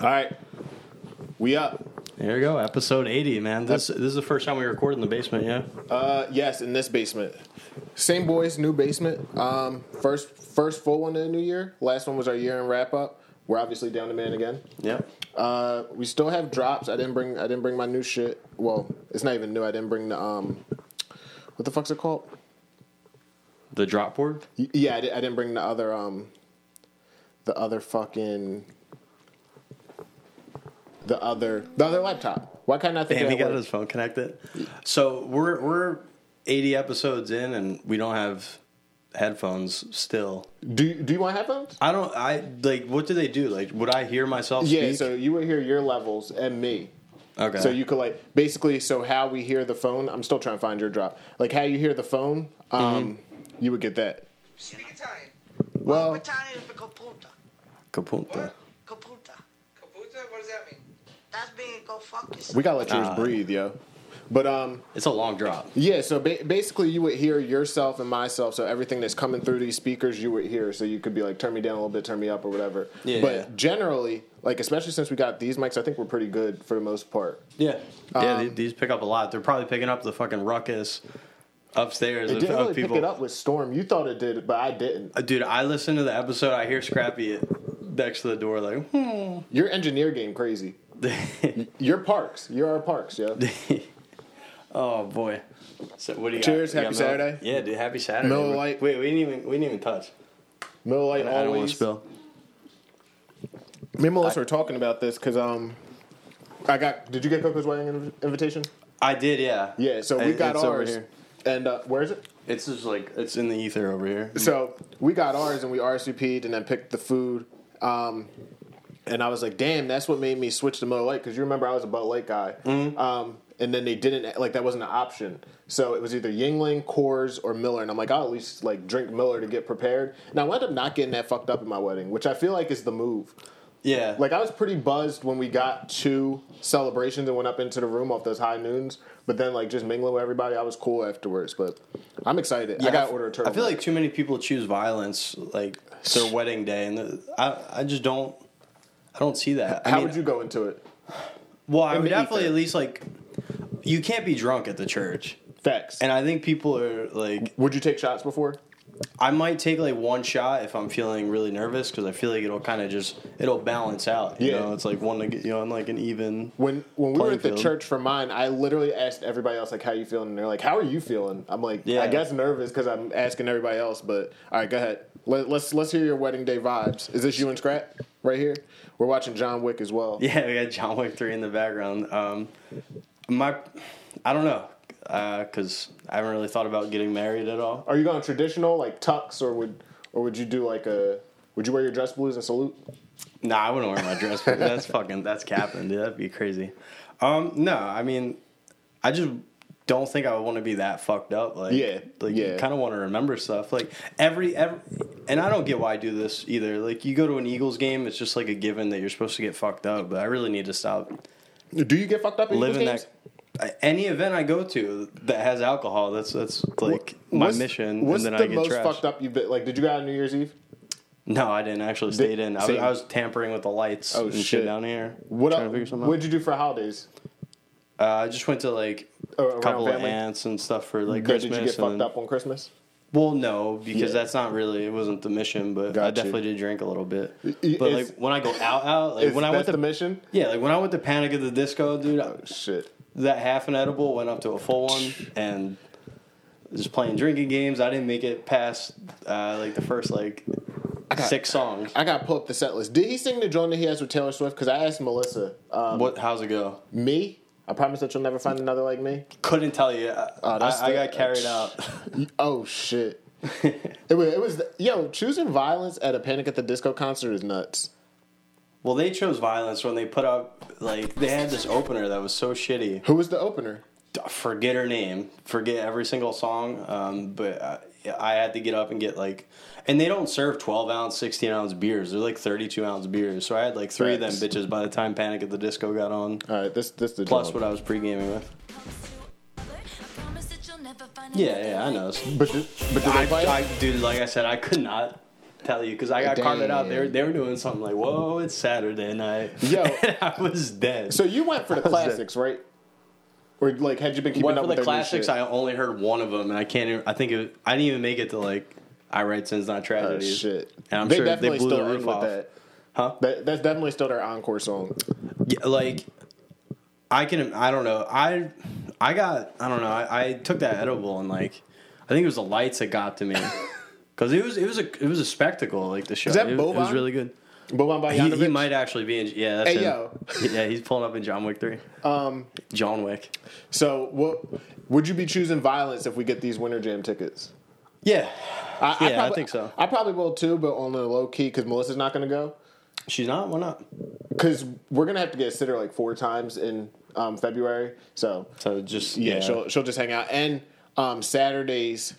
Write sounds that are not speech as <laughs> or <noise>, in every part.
All right, we up. There you go, episode 80, man. This this is the first time we record in the basement, yeah? Uh, yes, in this basement. Same boys, new basement. Um, first first full one in the new year. Last one was our year in wrap up. We're obviously down to man again. Yep. Uh, we still have drops. I didn't bring I didn't bring my new shit. Well, it's not even new. I didn't bring the um, what the fuck's it called? The drop board? Y- Yeah, I, di- I didn't bring the other um, the other fucking, the other the other laptop. Why can't I think Damn, of he that got word? his phone connected. So we're we're 80 episodes in and we don't have headphones still. Do Do you want headphones? I don't I like what do they do? Like would I hear myself Yeah, speak? so you would hear your levels and me. okay. So you could like basically so how we hear the phone. I'm still trying to find your drop. Like how you hear the phone, um, you would get that. Speak Italian. Well, Italian is computer. Capunta. That's being go fuck yourself. we gotta let yours Nah. breathe, yo. But um, It's a long drop. yeah. So ba- basically, you would hear yourself and myself. So everything that's coming through these speakers, you would hear. So you could be like, turn me down a little bit, turn me up, or whatever. Yeah, But yeah. generally, like especially since we got these mics, I think we're pretty good for the most part. Yeah. Yeah, Um, they- these pick up a lot. They're probably picking up the fucking ruckus upstairs It of, didn't of really people. pick it up with Storm. You thought it did, but I didn't. Uh, Dude, I listened to the episode. I hear Scrappy next to the door, like, hmm. Your engineer game crazy. <laughs> You're Parks. You're our Parks, yeah. <laughs> oh boy. So what do you Cheers, got? You happy got milk? Saturday. Yeah, dude, happy Saturday. Miller. Lite. Wait, we didn't even we didn't even touch. Miller Lite I don't want always. to spill. Me and Melissa were talking about this because um, I got. Did you get Coco's wedding inv- invitation? I did, yeah. Yeah. So we got it's over ours. here. And uh, where is it? It's just like it's in the ether over here. So we got ours and we RSVP'd and then picked the food. Um, and I was like, damn, that's what made me switch to Miller Lite because you remember I was a Bud Light guy. Mm-hmm. Um, and then they didn't like that wasn't an option. So it was either Yuengling, Coors, or Miller. And I'm like, I'll at least like drink Miller to get prepared. And I wound up not getting that fucked up at my wedding, which I feel like is the move. Yeah. Like I was pretty buzzed when we got to celebrations and went up into the room off those high noons. But then like just mingling with everybody, I was cool afterwards. But I'm excited. I got order a turtle. I feel like too many people choose violence like their <sighs> wedding day, and the, I I just don't I don't see that. I How mean, would you go into it? Well, I'm definitely ether? at least like you can't be drunk at the church, Facts. and I think people are like Would you take shots before? I might take like one shot if I'm feeling really nervous because I feel like it'll kind of just it'll balance out. You Yeah. know, it's like one to get you know on like an even. When when we were at the field. church for mine, I literally asked everybody else like, "How you feeling?" And they're like, "How are you feeling?" I'm like, Yeah. "I guess nervous because I'm asking everybody else." But all right, go ahead. Let, let's let's hear your wedding day vibes. Is this you and Scrap right here? We're watching John Wick as well. Yeah, we got John Wick three in the background. Um, my, I don't know, because I haven't really thought about getting married at all. Are you going traditional like tux or would or would you do like a would you wear your dress blues and salute? Nah, I wouldn't wear my dress. that's <laughs> fucking that's capping, dude. That'd be crazy. Um, no, I mean, I just don't think I would want to be that fucked up. Like, Yeah, like yeah. you kind of want to remember stuff. Like every every, and I don't get why I do this either. Like you go to an Eagles game, it's just like a given that you're supposed to get fucked up. But I really need to stop Do you get fucked up in living that. Any event I go to that has alcohol, that's that's like my What's- mission, What's and then the I get most trashed. fucked up you've been? Like, did you go out on New Year's Eve? No, I didn't actually stayed in. I was. I was tampering with the lights Oh, and shit. shit down here. What up, something. What'd you do for holidays? Uh, I just went to like Uh, a couple of family? aunts and stuff for like Did Christmas. you get fucked and- up on Christmas? Well, no, because Yeah. that's not really. It wasn't the mission, but I Got you. definitely did drink a little bit. But is- like when I go out, out, like when I went to the mission? yeah, like when I went to Panic at the Disco, dude, I- Shit. that half an edible went up to a full one, and just playing drinking games. I didn't make it past uh, like the first like got- six songs. I got to pull up the set list. Did he sing the joint that he has with Taylor Swift? Because I asked Melissa. Um, what? How's it go? Me? I promise that you'll never find another like me. Couldn't tell you. I, Oh, that's I, I got carried out. <laughs> Oh shit. <laughs> it was, it was yo choosing violence at a Panic at the Disco concert is nuts. Well, they chose violence when they put up like they had this opener that was so shitty. Who was the opener? Forget her name, forget every single song. Um, but I, I had to get up and get like, and they don't serve twelve ounce, sixteen ounce beers. They're like thirty two ounce beers. So I had like three Facts. of them bitches by the time Panic at the Disco got on. All right, this this the Plus what I was pre gaming with. Yeah, yeah, I know. But did, but did I, they play? it? I, dude, like I said, I could not. tell you because I got carted out. They were they were doing something like, "Whoa, it's Saturday night." Yo. <laughs> I was dead. So you went for the classics, right? Or like, had you been keeping Went up for with the classics. I only heard one of them, and I can't. Even, I think it, I didn't even make it to like I write sins not Oh, tragedies. shit. And I'm they sure they definitely blew still the roof off. that. Huh? that. That's definitely still their encore song. Yeah, like I can. I don't know. I I got. I don't know. I, I took that edible and like I think it was the lights that got to me <laughs> because it was it was a it was a spectacle. Like the show. that it, it was really good. Boban He, he might actually be in. Yeah, that's Hey, him. yo. <laughs> Yeah, he's pulling up in John Wick three. Um, John Wick. So, what would you be choosing violence if we get these Winter Jam tickets? Yeah, I, Yeah, I probably, think so. I probably will too, but on the low key because Melissa's not going to go. she's not. Why not? Because we're going to have to get a sitter like four times in um, February. So, So just yeah, yeah. she'll she'll just hang out. And um, Saturdays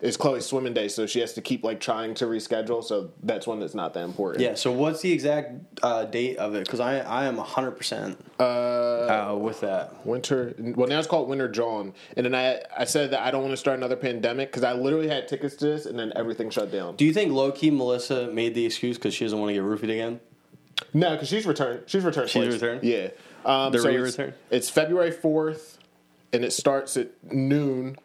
is Chloe's swimming day, so she has to keep like trying to reschedule. So that's one that's not that important. yeah. So what's the exact uh, date of it? Because I I am hundred percent uh with that. Winter. Well, now it's called Winter John. And then I I said that I don't want to start another pandemic because I literally had tickets to this, and then everything shut down. Do you think low key Melissa made the excuse because she doesn't want to get roofied again? No, because she's returned. She's returned. She's twice. returned? Yeah. Um, The so re-return? It's, February fourth, and it starts at noon.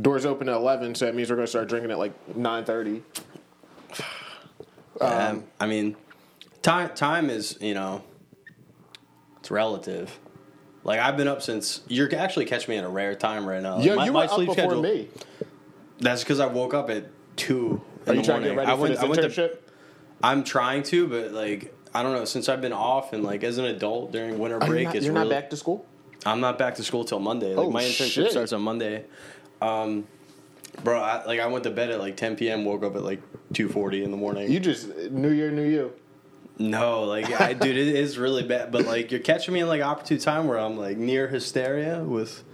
Doors open at eleven, so that means we're going to start drinking at like nine thirty. <sighs> Um, I mean, time time is you know, it's relative. Like I've been up since you're actually catching me at a rare time right now. Yo, my, you my were up before me. That's because I woke up at two. Are in you the trying to morning. get ready I for went, this I went to- internship? I'm trying to, but like I don't know. Since I've been off and like as an adult during winter Are you break, not, it's you're really, not back to school. I'm not back to school till Monday. Like Oh, my internship shit. starts on Monday. Um, bro, I, like I went to bed at like 10 p.m. Woke up at like 2:40 in the morning. You just New Year, New You. No, like I, dude, it is really bad. But like, you're catching me in like opportune time where I'm like near hysteria with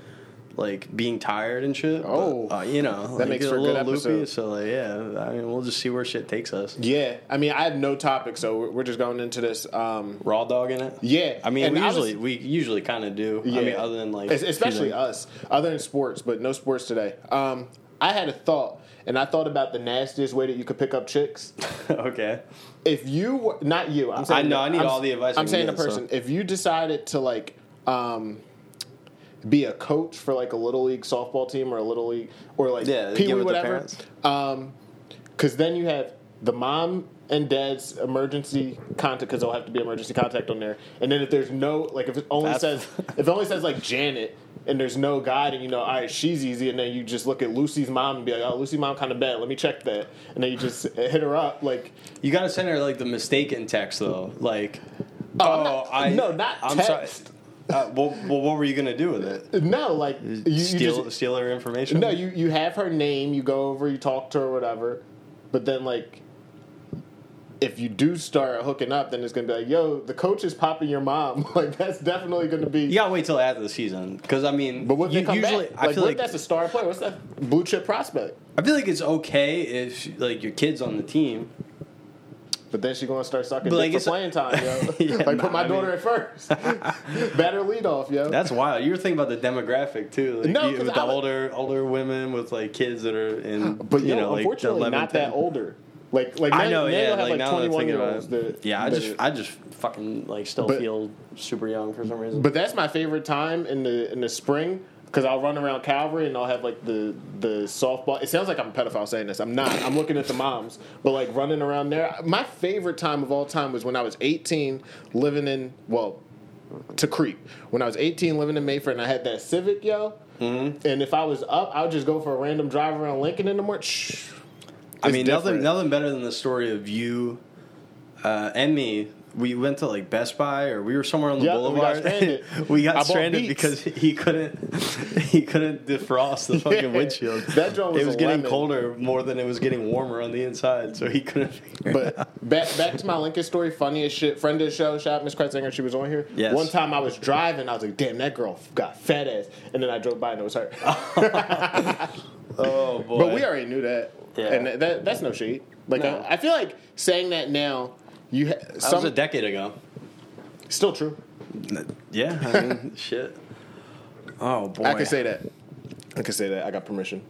like being tired and shit. But, Oh. uh, you know, That like, makes for a little good loopy. episode. So like, yeah, I mean, we'll just see where shit takes us. Yeah, I mean, I have no topic, so we're, we're just going into this. Um, Raw dog in it. yeah, I mean, And we I was- usually we usually kind of do. Yeah. I mean, other than like especially us, other than sports, but no sports today. Um, I had a thought, and I thought about the nastiest way that you could pick up chicks. <laughs> okay. If you, were, not you, I'm saying, I know, I need I'm- all the advice I'm saying the get, so- person. If you decided to like, um, be a coach for like a little league softball team or a little league or like Yeah, pee wee whatever, parents. um, because then you have the mom and dad's emergency contact because there'll have to be emergency contact on there. And then if there's no like if it only That's- says <laughs> if it only says like Janet and there's no guide and you know all right she's easy and then you just look at Lucy's mom and be like oh Lucy mom kind of bad let me check that and then you just hit her up like You got to send her like the mistaken text though, like. Oh, Oh, not- I no, not I'm text. sorry. Uh, well, well, what were you gonna do with it? no like you, you steal just steal her information? no you you have her name you go over you talk to her whatever but then like. If you do start hooking up, then it's gonna be like, "Yo, the coach is popping your mom." <laughs> Like that's definitely gonna be. You gotta wait till after the season because I mean, But what you, come usually back? I Like, feel like that's a star player? What's that blue chip prospect? I feel like it's okay if like your kid's on the team. But then she's gonna start sucking like, dick for playing time, yo. <laughs> Yeah, like nah, put my I daughter mean- at first. <laughs> Batter lead off, yo. That's wild. You were thinking about the demographic too, like No, you, with the I would- older older women with like kids that are in, but you yo, know, like unfortunately, 11, not 10. that older. Like, like I now- know, now yeah. Like, like now 21 year olds. that- yeah, I that- just I just fucking like still But- feel super young for some reason. But that's my favorite time in the in the spring because I'll run around Calvary and I'll have like the the softball. It sounds like I'm a pedophile saying this. I'm not. I'm looking at the moms, but like running around there. My favorite time of all time was when I was 18, living in well, to creep. When I was 18, living in Mayfair, and I had that Civic, yo. Mm-hmm. And if I was up, I would just go for a random drive around Lincoln in the morning. Shh. I mean, nothing nothing better than the story of you uh, and me. We went to like Best Buy, or we were somewhere on the Yep, and we got boulevard. <laughs> we got stranded because he couldn't <laughs> he couldn't defrost the fucking Yeah. <laughs> windshield. That was it was getting lemon. colder more than it was getting warmer on the inside, so he couldn't. Figure it out. But back back to my Lincoln story, Funniest shit. Friend of the show, shout out Miss Kretzinger, she was on here. Yes. One time I was driving, I was like, damn, that girl got fat ass. And then I drove by and it was her. oh boy! but we already knew that. Yeah. And that, that, that's no shade. Like, No. I, I feel like saying that now, you ha- that some, was a decade ago. still true. Yeah, <laughs> I mean, shit. Oh boy! I can say that. I can say that. I got permission.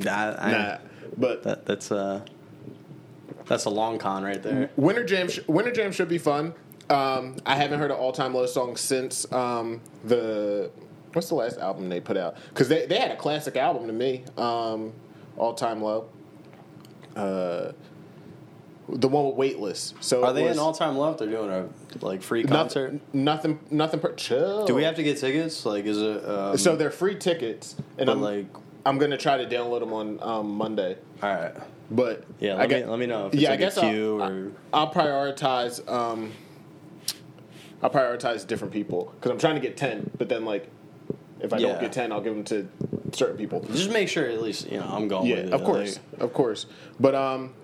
Nah, I- Nah. But that, that's uh. That's a long con right there. Winter Jam. Sh- Winter Jam should be fun. Um, I haven't heard an all time low song since um, the what's the last album they put out? Because they they had a classic album to me. Um, all time low. Uh, the one with Weightless. So Are they was in all time love? They're doing a like free concert. Nothing. Nothing. Nothing. Per- chill. Do we have to get tickets? Like, is it? Um, So they're free tickets, and I'm like- I'm gonna try to download them on um, Monday. all right. But Yeah, I let me- get- let me know if it's yeah, like I a guess queue I'll, or- I'll prioritize. Um, I'll prioritize different people because I'm trying to get ten, but then like if I Yeah. don't get ten, I'll give them to certain people. Just make sure at least you know I'm going. Yeah, with it. of course, Like, of course. But um,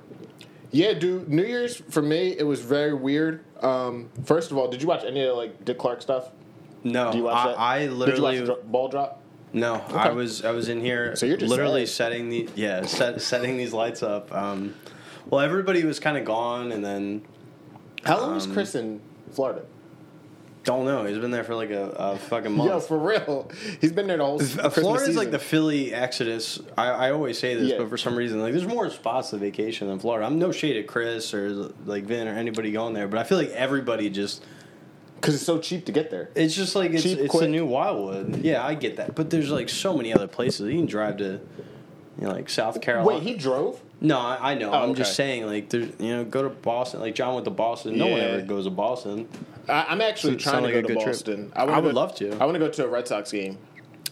yeah, dude, New Year's for me it was very weird. Um, first of all, did you watch any of like Dick Clark stuff? no, Do you watch I, that? I literally did you watch Dro- Ball Drop? no. I was I was in here. So you're just literally sad. setting the yeah set, setting these lights up. Um, well, everybody was kind of gone, and then How long was Um, Chris in Florida? Don't know. He's been there for like a, a fucking month. <laughs> Yo, for real, he's been there the whole Uh, Christmas like the Philly exodus. I, I always say this, Yeah. but for some reason, like there's more spots to vacation than Florida. I'm no shade at Chris or like Vin or anybody going there, but I feel like everybody just because it's so cheap to get there. it's just like it's Cheap, it's quick. the new Wildwood. Yeah, I get that, but there's like so many other places you can drive to. You know, like South Carolina. Wait, he drove? no, I, I know. Oh, I'm just saying, like, there's you know, go to Boston. Like John went to Boston. No one ever goes to Boston. I, I'm actually Sounds trying to like go a to good trip. Boston. I would go- love to. I want to go to a Red Sox game.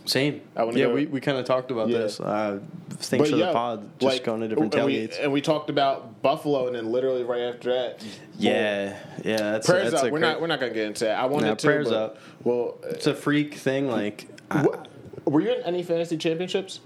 Same. I yeah, go- we, we kind of talked about Yeah. this. Uh, thanks for yo, the pod. Just like, going to different and we, and we talked about Buffalo, and then literally right after that, Yeah, yeah. That's prayers that's up. a We're cra- not we're not gonna get into that. I wanted to. prayers but- up. Well, It's a freak thing. Like, I- were you in any fantasy championships?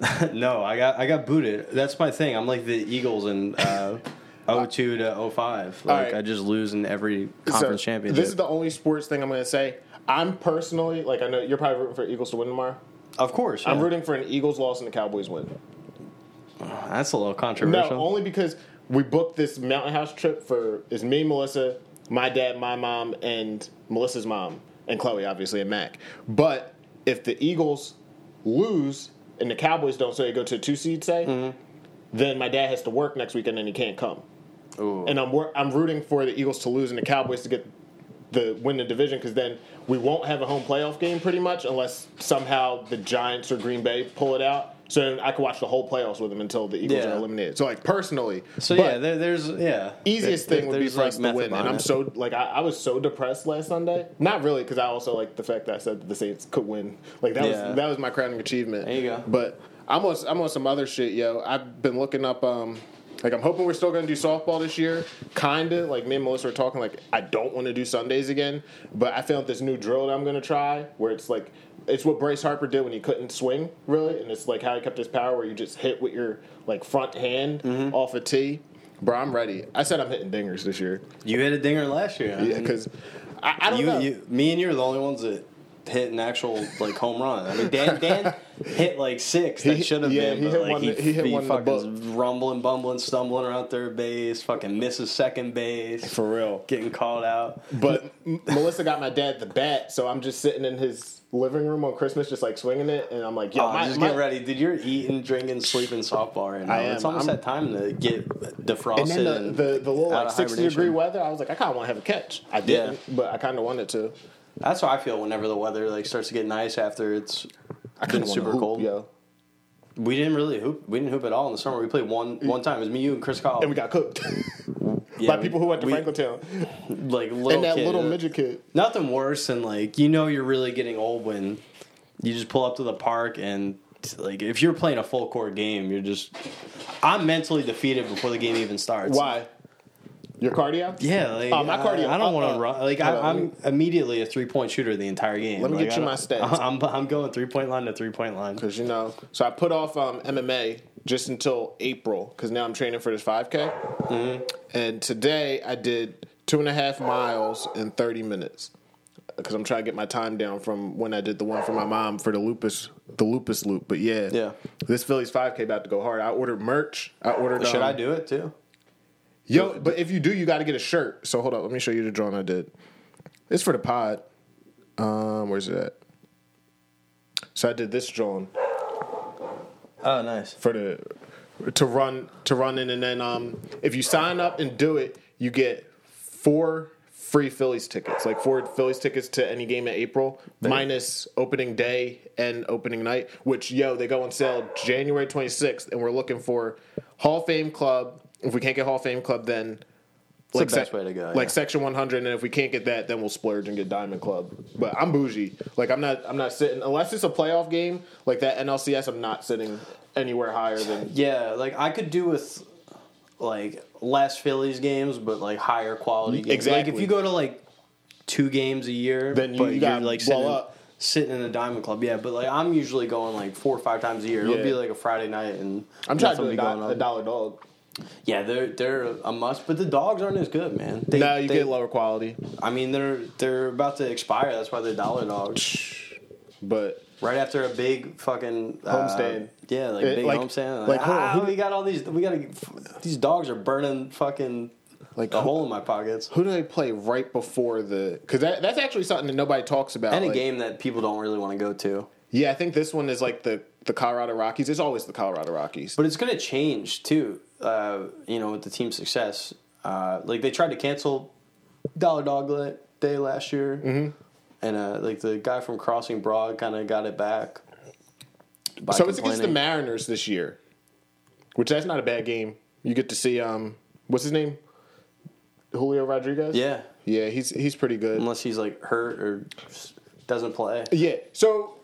<laughs> no, I got I got booted. That's my thing. I'm like the Eagles and uh, <laughs> 02 to 05. Like, right. I just lose in every conference So, championship. This is the only sports thing I'm gonna say. I'm personally like I know you're probably rooting for Eagles to win tomorrow. of course, I'm rooting for an Eagles loss and the Cowboys win. <sighs> That's a little controversial. No, only because we booked this mountain house trip for is me, Melissa, my dad, my mom, and Melissa's mom, and Chloe, obviously, and Mac. But if the Eagles lose and the Cowboys don't, so they go to a two seed, say, Mm-hmm. then my dad has to work next weekend and he can't come. Ooh. And I'm I'm rooting for the Eagles to lose and the Cowboys to get the win the division because then we won't have a home playoff game pretty much unless somehow the Giants or Green Bay pull it out. So then I can watch the whole playoffs with them until the Eagles Yeah. are eliminated. So like personally, so yeah, there, there's yeah. easiest There- thing would be for like, us to win, and I'm it. so like I, I was so depressed last Sunday. Not really because I also like the fact that I said that the Saints could win. Like that Yeah. was that was my crowning achievement. There you go. But I'm on I'm on some other shit, yo. I've been looking up. um like I'm hoping we're still gonna do softball this year. Kinda like me and Melissa were talking. Like I don't want to do Sundays again, but I found this new drill that I'm gonna try where it's like it's what Bryce Harper did when he couldn't swing really, and it's like how he kept his power where you just hit with your like front hand Mm-hmm. off a tee. Bro, I'm ready. I said I'm hitting dingers this year. You hit a dinger last year. Yeah, because I, I don't you, know. you, me and you are the only ones that hit an actual like home run. I mean, Dan, Dan hit like six that should have yeah, been. he but, hit like, one he, he hit one in the fucking rumbling, bumbling, stumbling around third base. Fucking misses second base. For real. getting called out. But Melissa got my dad the bat, so I'm just sitting in his living room on Christmas, just like swinging it, and I'm like, yo, Oh, my, just my- get ready, dude. You're eating, drinking, sleeping softball right now. I It's almost I'm- that time to get defrosted. And then the, and the, the little like 60 degree weather, I was like, I kind of want to have a catch. I didn't, but I kind of wanted to. That's how I feel whenever the weather like starts to get nice after it's I been super hoop, cold. yo. We didn't really hoop. We didn't hoop at all in the summer. We played one one time. It was me, you, and Chris Call. And we got cooked <laughs> Yeah, by people who went to we- Franklintown. like little And that kid. little midget kid. Nothing worse than like you know you're really getting old when you just pull up to the park and like if you're playing a full court game, you're just. I'm mentally defeated before the game even starts. Why? Your cardio? Yeah, like, Oh, my cardio- I, I don't uh, want uh, to run. Like I, I'm immediately a three point shooter the entire game. Let me Like, get you my stats. <laughs> I'm I'm going three point line to three point line. Because, you know, so I put off um, MMA just until April because now I'm training for this 5K. Mm-hmm. And today I did two and a half miles in 30 minutes because I'm trying to get my time down from when I did the one for my mom for the lupus, the lupus loop. But yeah, Yeah. this Phillies 5K about to go hard. I ordered merch. I ordered. Should um, I do it too? Yo, but if you do, you got to get a shirt. So hold up, let me show you the drawing I did. It's for the pod. Um, where's it at? So I did this drawing Oh, nice. for the to run to run in, and then um, if you sign up and do it, you get four free Phillies tickets, like four Phillies tickets to any game in April, minus opening day and opening night. Which yo, they go on sale January 26th, and we're looking for Hall of Fame Club. If we can't get Hall of Fame Club, then the like best way to go, Like yeah. section 100, and if we can't get that, then we'll splurge and get Diamond Club. But I'm bougie. Like I'm not. I'm not sitting unless it's a playoff game like that NLCS. I'm not sitting anywhere higher than. <laughs> Yeah, like I could do with like less Phillies games, but like higher quality games. Like if you go to like two games a year, Then you- but you you're gotta like blow sitting, up. sitting in a diamond club. Yeah, but like I'm usually going like four or five times a year. It'll Yeah. be like a Friday night, and I'm trying to do a, be do- going a dollar dog. Yeah, they're they're a must, but the dogs aren't as good, man. They, no, you they- get lower quality, I mean, they're they're about to expire. That's why they're dollar dogs. but Right after a big fucking uh, Homestand. yeah, like It- big like- homestand. like, Like, ah, who- we got all these. We got to. These dogs are burning fucking like a who, hole in my pockets. who do they play right before the? Because that, that's actually something that nobody talks about. And a like- game that people don't really want to go to. Yeah, I think this one is like the the Colorado Rockies. It's always the Colorado Rockies. But it's going to change too. Uh, you know, with the team's success, uh, like they tried to cancel Dollar Dog Day last year, mm-hmm. and uh, like the guy from Crossing Broad kind of got it back. so it's against the. Mariners this year, which that's not a bad game. You get to see um, what's his name, Julio Rodriguez. Yeah, yeah, he's he's pretty good. unless he's like hurt or doesn't play. Yeah. So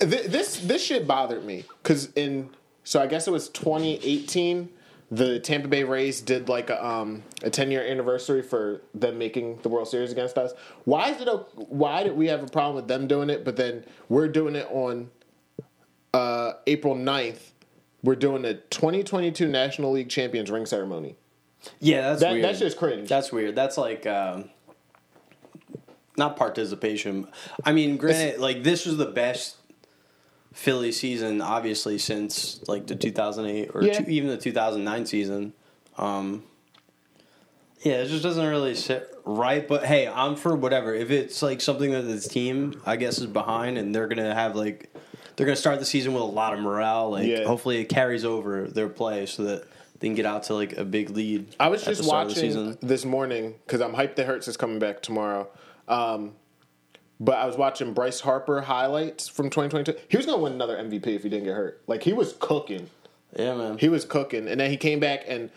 th- this this shit bothered me because in so I guess it was 2018. The Tampa Bay Rays did like a um a 10 year anniversary for them making the World Series against us. Why is it? o- Why did we have a problem with them doing it, but then we're doing it on uh, April 9th? We're doing the 2022 National League Champions ring ceremony. Yeah, that's That, weird. that's just cringe. That's weird. That's like um, not participation. I mean, granted, like this was the best Philly season, obviously, since like the 2008 or Yeah. two, even the 2009 season. Um, yeah, it just doesn't really sit right. But hey, I'm for whatever. If it's like something that the team, I guess, is behind, and they're gonna have like they're gonna start the season with a lot of morale. Like, Yeah. hopefully, it carries over their play so that they can get out to like a big lead. I was just start of the watching this morning because I'm hyped that Hurts is coming back tomorrow. Um, but I was watching Bryce Harper highlights from 2022. He was going to win another MVP if he didn't get hurt. Like he was cooking. Yeah, man. He was cooking, and then he came back and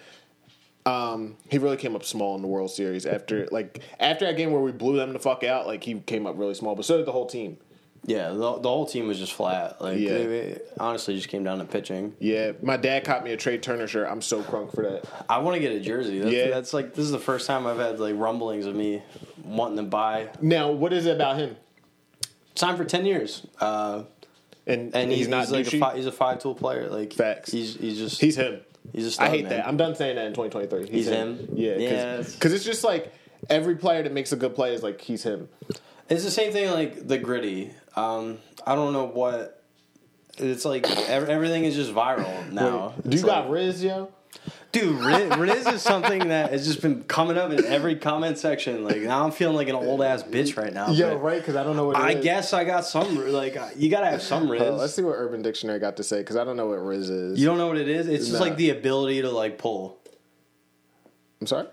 um, he really came up small in the World Series after like after that game where we blew them the fuck out. Like he came up really small, but so did the whole team. Yeah, the, the whole team was just flat. Like, Yeah. they, it honestly just came down to pitching. Yeah, my dad caught me a Trea Turner shirt. I'm so crunk for that. I want to get a jersey. That's, Yeah. that's like this is the first time I've had like rumblings of me wanting to buy. Now, what is it about him? Signed for ten years, uh, And, and he's, he's not he's like a douchey? fi- he's a five tool player. Like Facts. He's he's just He's him. He's stud, I hate man. that. I'm done saying that in 2023. He's him? Yeah, Yeah, because it's just like every player that makes a good play is like he's him. It's the same thing like the gritty. Um, I don't know what. It's like ev- everything is just viral now. Do you It's got like- Riz, yo? Dude, Riz, Riz is something that has just been coming up in every comment section. Like now, I'm feeling like an old ass bitch right now. Yo, but right? Because I don't know what. it I is. guess I got some. Like you gotta have some Riz. Oh, let's see what Urban Dictionary got to say because I don't know what Riz is. You don't know what it is? It's just like the ability to like pull. I'm sorry.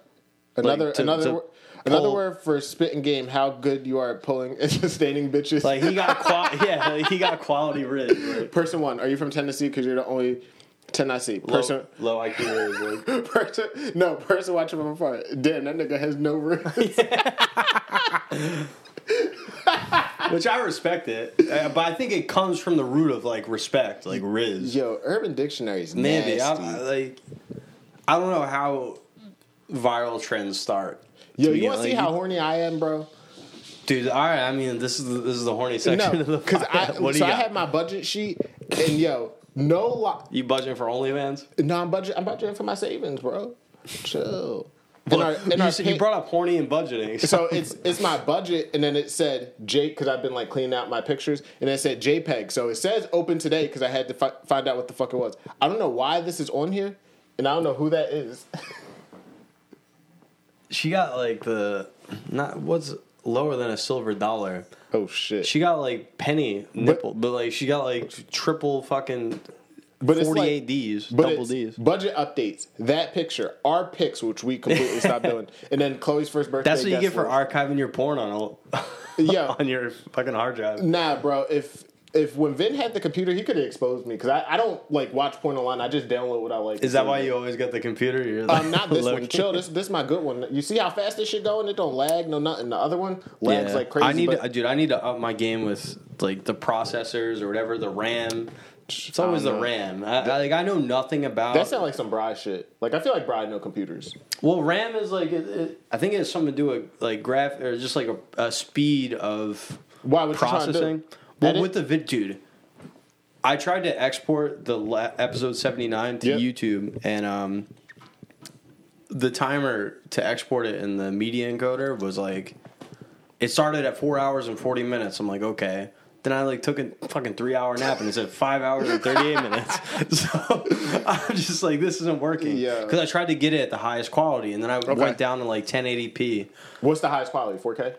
Another to- another to another pull- word for spitting game. How good you are at pulling and <laughs> sustaining bitches. Like he got qual- <laughs> yeah, like, he got quality Riz. Like, person one. Are you from Tennessee? Because you're the only Tennessee person. low IQ Riz. Like. person no person watching from afar. Damn, that nigga has no Riz. <laughs> Which I respect it, uh, but I think it comes from the root of like respect, like Riz. Yo, Urban Dictionary's Maybe nasty. I- like I don't know how viral trends start. Yo, you want to see how horny I am, bro? dude? All right, I mean this is the, this is the horny section No, of the <laughs> because I what so I had my budget sheet, and yo, no lie. you budgeting for OnlyFans? No, I'm budget. I'm budgeting for my savings, bro. Chill. In our- you, our said- you brought up horny and budgeting. so <laughs> it's it's my budget, and then it said J because I've been like cleaning out my pictures, and it said JPEG. So it says open today because I had to fi- find out what the fuck it was. I don't know why this is on here, and I don't know who that is. <laughs> she got like the not what's lower than a silver dollar. oh shit! She got like penny nipple, but, like she got like triple fucking But it's 48 like- D's, But double D's. budget updates, that picture, our pics, which we completely <laughs> stopped doing, and then Chloe's first birthday. That's what you get for archiving your porn on a, <laughs> Yeah. <laughs> on your fucking hard drive. Nah, bro. If if when Vin had the computer, he could have exposed me because I, I don't like watch porn online. I just download what I like. Is that why you always got the computer? You're like, Um, not <laughs> this one. Chill. This this is my good one. You see how fast this shit going? It don't lag. No nothing. The other one lags Yeah. like crazy. I need, but- to, dude. I need to up my game with like the processors or whatever, the RAM. It's always the know. RAM. I, I, like I know nothing about. that sound like some Bry shit. Like I feel like Bry know computers. Well, RAM is like it, it, I think it has something to do with like graph or just like a, a speed of Why? What you trying processing. Well, Edit? with the vid, dude. I tried to export the la- episode seventy nine to Yep. YouTube, and um, the timer to export it in the media encoder was like, it started at four hours and forty minutes. I'm like, okay. Then I like took a fucking three hour nap and it said five hours and thirty eight <laughs> minutes. <laughs> So I'm just like, this isn't working. Yeah. Because I tried to get it at the highest quality, and then I went down to like 1080p. What's the highest quality? 4K.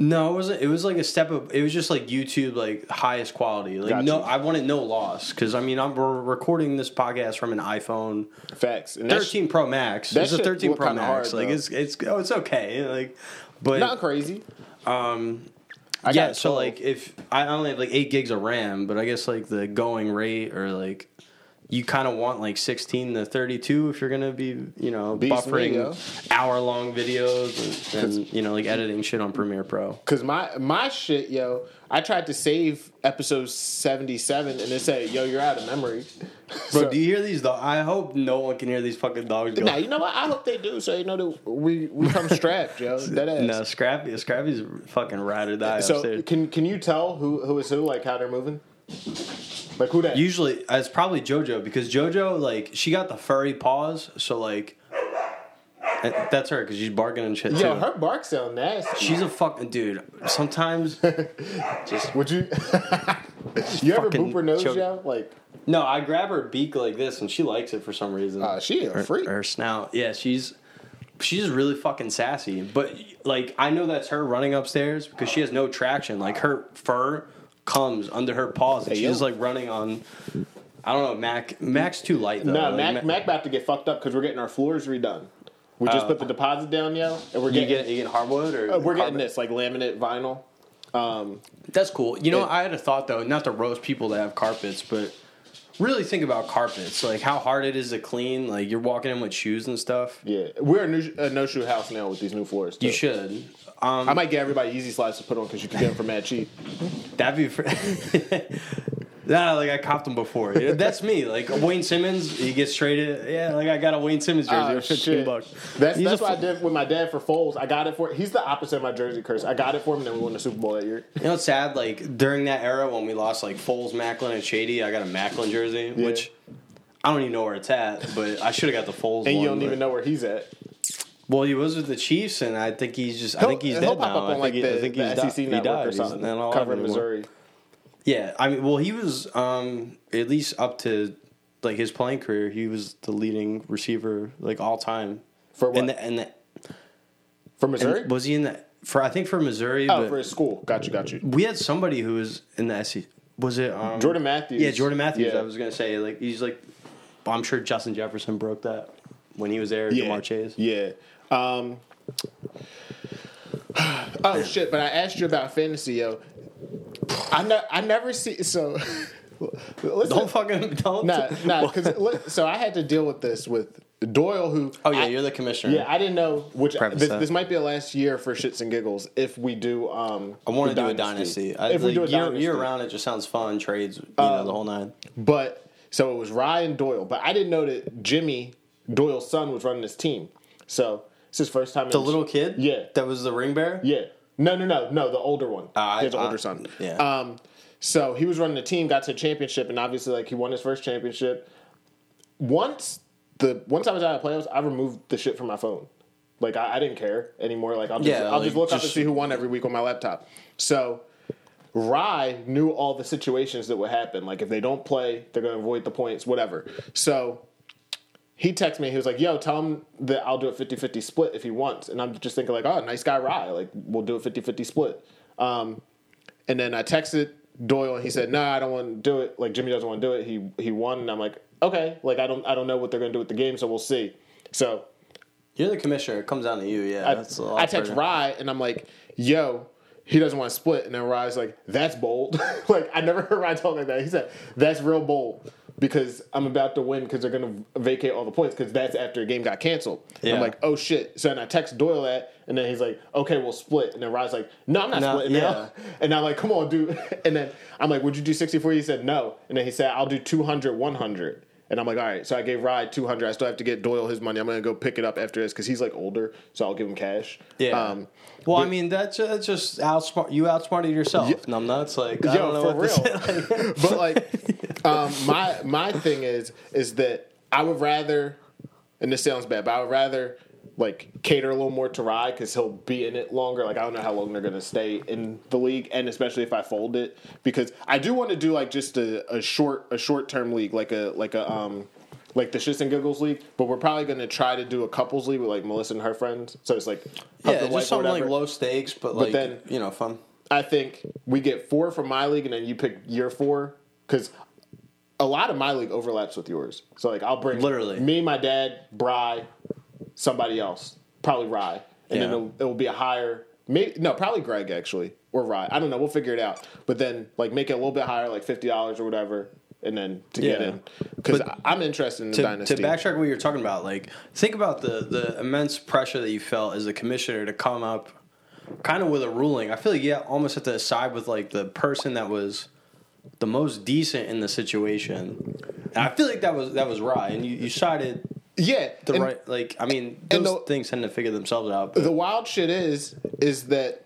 No, it wasn't. It was like a step up. It was just like YouTube, like highest quality. Like Got no. I wanted no loss because I mean I'm we're recording this podcast from an iPhone Facts. And that's 13 Pro Max. that It's a shit 13 look Pro kinda Max. hard, like though. it's it's oh it's okay. Like, but not crazy. um, I yeah. got So 12. like if I only have like eight gigs of RAM, but I guess like the going rate or like. You kind of want like 16 to 32 if you're gonna be, you know, Beast buffering hour long videos and, and you know like editing shit on Premiere Pro. Cause my my shit, yo, I tried to save episode seventy seven, and it said, "Yo, you're out of memory." <laughs> Bro, So- do you hear these? Do- I hope no one can hear these fucking dogs go. Nah, you know what? I hope they do, so you know that we we come <laughs> strapped, yo. That ass. No, Scrappy, Scrappy's fucking ride or die so upstairs. can can you tell who who is who, like how they're moving? Like who that? Usually, it's probably JoJo because JoJo, like, she got the furry paws, so like, and that's her because she's barking and shit yo, too. her bark sound nasty. She's a fucking dude. Sometimes, <laughs> just Would you? <laughs> you ever Fucking boop her nose, choke. yo? Like, no. I grab her beak like this, and she likes it for some reason. uh, she a her, freak. her snout. Yeah, she's she's really fucking sassy. But like I know that's her running upstairs because she has no traction. Like her fur comes under her paws and Hey, she's yo. like running on I don't know, Mac Mac's too light though. No, Like, Mac, Ma- Mac about to get fucked up because we're getting our floors redone. We just Uh, put the deposit down, yo, and we're you getting get you get hardwood or uh, we're getting carpet? this like laminate vinyl. Um, That's cool. You know, It- I had a thought though, not to roast people that have carpets, but really think about carpets, like how hard it is to clean. Like you're walking in with shoes and stuff. yeah, we're a, new, a no shoe house now with these new floors. You should. Um, I might get everybody easy slides to put on because you can get them for mad cheap. <laughs> That'd be. Fr- <laughs> nah, like I copped them before. You know, that's me. Like Wayne Simmons, he gets traded. Yeah, like I got a Wayne Simmons jersey Ah, for fifteen shit. bucks. That's that's what I did with my dad for Foles. I got it for. He's the opposite of my jersey curse. I got it for him, and then we won the Super Bowl that year. You know what's sad? Like during that era when we lost like Foles, Maclin, and Shady, I got a Maclin jersey, Yeah. which I don't even know where it's at, but I should have got the Foles And one. you don't even know where he's at. Well, he was with the Chiefs, and I think he's just. I He'll- think he's dead now. I like think he- the, I think he's SEC he network died. or He's something, alive covering. Missouri. Yeah, I mean, well, he was um at least up to like his playing career. He was the leading receiver like all time For what? And the, and the, For Missouri? And was he in the for? I think for Missouri. oh, for his school. Got you. Got you. we had somebody who was in the SEC. Was it um, Jordan Matthews. Yeah, Jordan Matthews. Yeah. I was gonna say like he's like. I'm sure Justin Jefferson broke that when he was there. Yeah. Ja'Marr Chase. Yeah. Um, <sighs> oh shit! But I asked you about fantasy, yo. I I never see so. <laughs> listen, Don't fucking don't. nah, nah. Because so I had to deal with this with Doyle, who Oh yeah, I- you're the commissioner. Yeah, I didn't know which. This, this might be a last year for shits and giggles if we do. Um, I want to do a dynasty. I, If we do a year, dynasty, year round, it just sounds fun. Trades, you know, the whole nine. But so it was Ryan Doyle, but I didn't know that Jimmy Doyle's son was running this team. So it's his first time. The little kid, Yeah. that was the ring bearer. Yeah. No, no, no, no. The older one. Ah, I- His I- older son. yeah. Um. So he was running the team, got to the championship, and obviously, like he won his first championship. Once the once I was out of playoffs, I removed the shit from my phone. Like I, I didn't care anymore. Like I'll just, Yeah, I'll just like, look up and just- see who won every week on my laptop. So Rye knew all the situations that would happen. Like if they don't play, they're going to avoid the points, whatever. So he texted me. He was like, "Yo, tell him that I'll do a 50-50 split if he wants." And I'm just thinking like, "Oh, nice guy, Rye. Like we'll do a 50-50 split." Um, and then I texted Doyle and he said, "No, I don't want to do it. Like Jimmy doesn't want to do it." He he won, and I'm like, "Okay, like I don't I don't know what they're gonna do with the game, so we'll see." So You're the commissioner. It comes down to you. Yeah, I, that's a lot I text. Rye and I'm like, "Yo." He doesn't want to split, and then Rye's like, "That's bold." <laughs> like I never heard Rye talk like that. He said, "That's real bold because I'm about to win because they're gonna vacate all the points because that's after a game got canceled." Yeah. I'm like, "Oh shit!" So then I text Doyle that, and then he's like, "Okay, we'll split." And then Rye's like, "No, I'm not No, splitting yeah. now." <laughs> And I'm like, "Come on, dude." <laughs> And then I'm like, "Would you do 64?" He said, "No." And then he said, "I'll do 200, 100." And I'm like, all right. So I gave Rye 200. I still have to get Doyle his money. I'm gonna go pick it up after this because he's like older, so I'll give him cash. Yeah. Um, well, I mean, that's, that's just outsmart. You outsmarted yourself. Numbnuts. Like, I Yo, don't know for what to real. say. <laughs> Like, <laughs> but like, um, my my thing is is that I would rather, and this sounds bad, but I would rather like cater a little more to Rye because he'll be in it longer. Like I don't know how long they're gonna stay in the league, and especially if I fold it, because I do want to do like just a, a short a short term league, like a like a um. Like the Shits and Giggles League, but we're probably going to try to do a couples league with like Melissa and her friends. So it's like yeah, just something like low stakes, but like, then- you know, fun. I think we get four from my league, and then you pick your four because a lot of my league overlaps with yours. So like I'll bring Literally. me, my dad, Bry, somebody else, probably Rye, and then it'll, it'll be a higher. Maybe, no, probably Greg actually or Rye. I don't know. We'll figure it out. But then like make it a little bit higher, like fifty dollars or whatever, and then to get Yeah. in because I'm interested in the to, dynasty. to backtrack what you're talking about, like think about the the immense pressure that you felt as a commissioner to come up kind of with a ruling. I feel like you almost have to side with like the person that was the most decent in the situation. And I feel like that was that was right, and you, you sided yeah, the and- right. Like I mean, those the- things tend to figure themselves out. But the wild shit is is that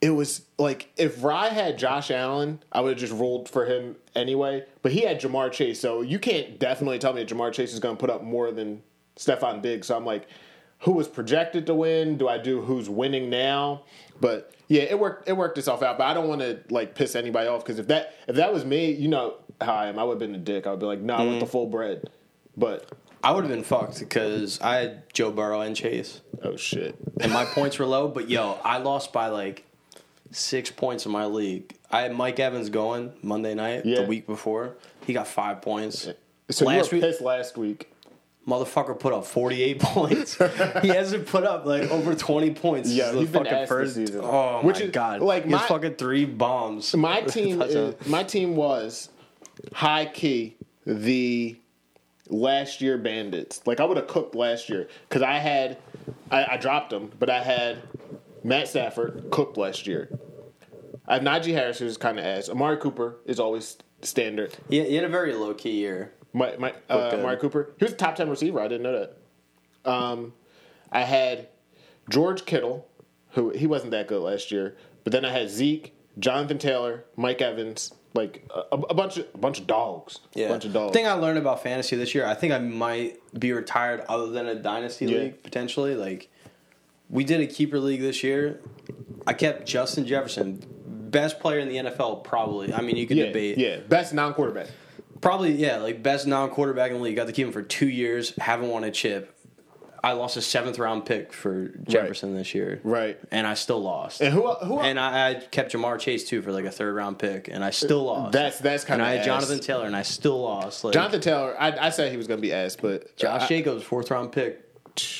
it was like if Rye had Josh Allen, I would have just rolled for him anyway. But he had Ja'Marr Chase, so you can't definitely tell me that Ja'Marr Chase is going to put up more than Stefon Diggs. So I'm like, who was projected to win? Do I do who's winning now? But yeah, it worked. It worked itself out. But I don't want to like piss anybody off because if that if that was me, you know how I am. I would have been a dick. I would be like, no, I want the mm. full bread. But I would have been fucked because I had Joe Burrow and Chase, oh shit. and my points were low. But yo, <laughs> I lost by like six points in my league. I had Mike Evans going Monday night Yeah. the week before. He got five points. So last you were week, pissed last week. motherfucker put up forty eight <laughs> points. he hasn't put up like over twenty points. Yeah, the he's been fucking ass this first season. Oh Which my is- god! like, he has my- fucking three bombs. My team, <laughs> is, my team was high key the last year bandits. Like I would have cooked last year because I had, I, I dropped them, but I had Matt Stafford cooked last year. I have Najee Harris, who's kind of ass. Amari Cooper is always standard. He, he had a very low key year. My, my uh. Amari Cooper, he was a top ten receiver. I didn't know that. Um, I had George Kittle, who he wasn't that good last year, but then I had Zeke, Jonathan Taylor, Mike Evans, like a, a bunch of a bunch of dogs. Yeah, a bunch of dogs. thing I learned about fantasy this year, I think I might be retired other than a dynasty Yeah. league potentially. Like we did a keeper league this year. I kept Justin Jefferson, best player in the NFL, probably. I mean, you could yeah, debate. yeah, best non-quarterback. Probably, yeah, like best non-quarterback in the league. Got to keep him for two years. Haven't won a chip. I lost a seventh round pick for Jefferson this year, Right. And I still lost. And who who And I, I kept Ja'Marr Chase too for like a third round pick, and I still uh, lost. That's- that's kinda And I had ass. Jonathan Taylor, and I still lost. Like, Jonathan Taylor? I, I said he was going to be ass, but Josh I- Jacobs, fourth round pick,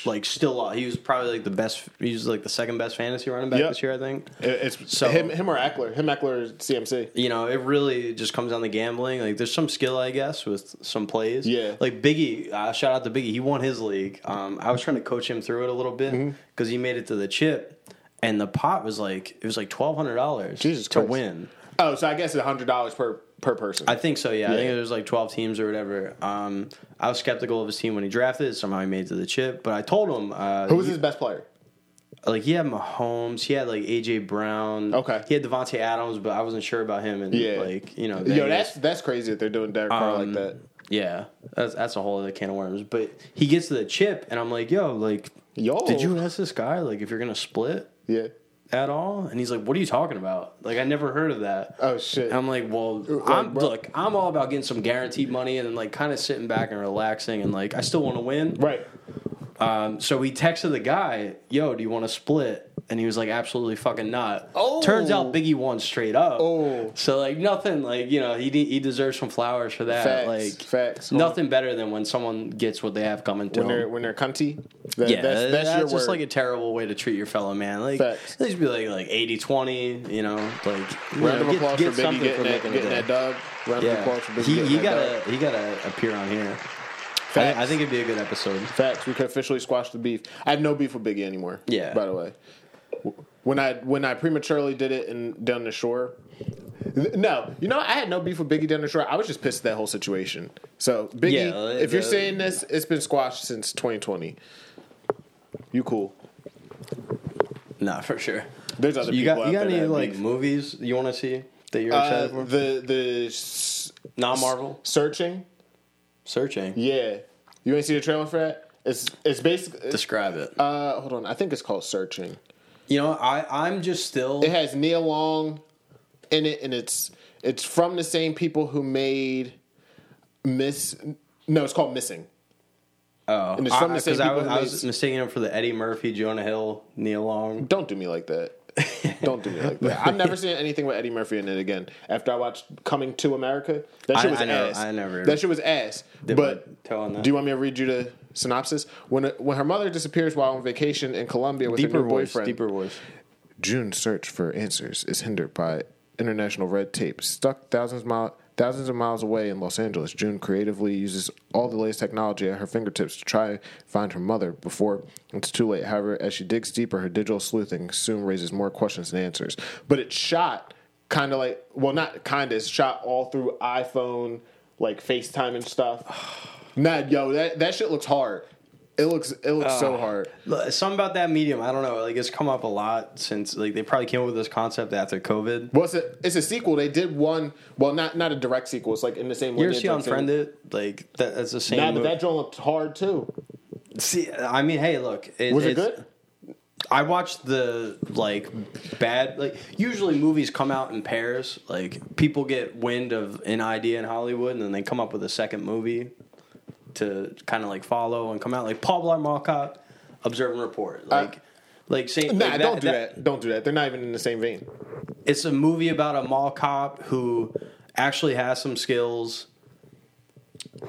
like still lost. He was probably like the best. He was like the second best fantasy running back Yep. this year, I think. it's So- him him or Ekeler. Him Ekeler is CMC. You know, it really just comes down to gambling. Like, there's some skill, I guess, with some plays. Yeah. Like Biggie, uh, shout out to Biggie. He won his league. Um, I was trying to coach him through it a little bit Mm-hmm. because he made it to the chip, and the pot was like it was like twelve hundred dollars Jesus to Christ. win. Oh, so I guess it's hundred dollars per per person. I think so. Yeah, I think Yeah. there was like twelve teams or whatever. Um, I was skeptical of his team when he drafted. Somehow he made it to the chip, but I told him uh, who was his best player? like he had Mahomes, he had like AJ Brown. Okay. he had Davante Adams, but I wasn't sure about him. And Yeah. like you know, Yo, that's that's crazy that they're doing Derek Carr Um, like that. yeah, that's that's a whole other can of worms. But he gets to the chip, and I'm like, yo, like, Yo. did you ask this guy like if you're gonna split Yeah. At all? And he's like, what are you talking about? Like, I never heard of that. Oh shit. And I'm like, well, Like, I'm bro- look, I'm all about getting some guaranteed money and then like kind of sitting back and relaxing and like I still want to win. right. Um, so we texted the guy, yo, do you want to split? and he was like absolutely fucking not. Oh. Turns out Biggie won straight up. Oh. So like nothing like you know he de- he deserves some flowers for that. Facts, like facts. Nothing better than when someone gets what they have coming to when they're them. when they're cunty. That, Yeah, that's, that's, your just word. like a terrible way to treat your fellow man. Like, Facts. at least be like like 80-20 you know, like Round know, of get- applause get for Biggie something getting, for that, getting that dub. Round of Yeah, applause for Biggie he, he gotta he gotta appear on here. I, Facts. I think it'd be a good episode. Facts. We could officially squash the beef. I have no beef with Biggie anymore. Yeah. By the way, when I when I prematurely did it and down the shore. No, you know I had no beef with Biggie down the shore. I was just pissed at that whole situation. So Biggie, Yeah, if you're saying this, it's been squashed since 2020. You cool? Nah, for sure. There's other You people got you got any like beef. movies you want to see that you're Uh, excited for? the the s- Non Marvel searching. searching. Yeah, you ain't see the trailer for that? It's it's basically. Describe it. Uh, hold on. I think it's called Searching. You know, I I'm just still. It has Nia Long in it, and it's it's from the same people who made Miss. No, it's called Missing. oh, and it's from the same because I, people was- I was made- mistaking him for the Eddie Murphy, Jonah Hill, Neil Long. Don't do me like that. <laughs> Don't do me like that. I've never seen anything with Eddie Murphy in it again. After I watched Coming to America, that shit I- was I never- ass. I never- That shit was ass. But my toe on that. do you want me to read you the synopsis? When uh, when her mother disappears while on vacation in Colombia with Deeper her new voice, boyfriend, deeper voice. June's search for answers is hindered by international red tape. Stuck thousands mile, thousands of miles away in Los Angeles, June creatively uses all the latest technology at her fingertips to try find her mother before it's too late. However, as she digs deeper, her digital sleuthing soon raises more questions than answers. But it's shot kind of like, well, not kind of, it's shot all through iPhone, like FaceTime and stuff. <sighs> nah, yo, that, that shit looks hard. It looks it looks so oh. hard. Look, Something about that medium, I don't know. Like it's come up a lot since like they probably came up with this concept after COVID. Well, it's a, it's a sequel. They did one. Well, not not a direct sequel. It's like in the same. You ever lineage, see like, Unfriended? Like that, that's the same. Nah, but that joint looked hard too. See, I mean, hey, look. It, Was it good? I watched the like bad like usually movies come out in pairs. Like people get wind of an idea in Hollywood and then they come up with a second movie to kind of like follow and come out. Like Paul Blart Mall Cop, Observe and Report. Like like Uh, Nah, like, don't do that. Don't do that. They're not even in the same vein. It's a movie about a mall cop who actually has some skills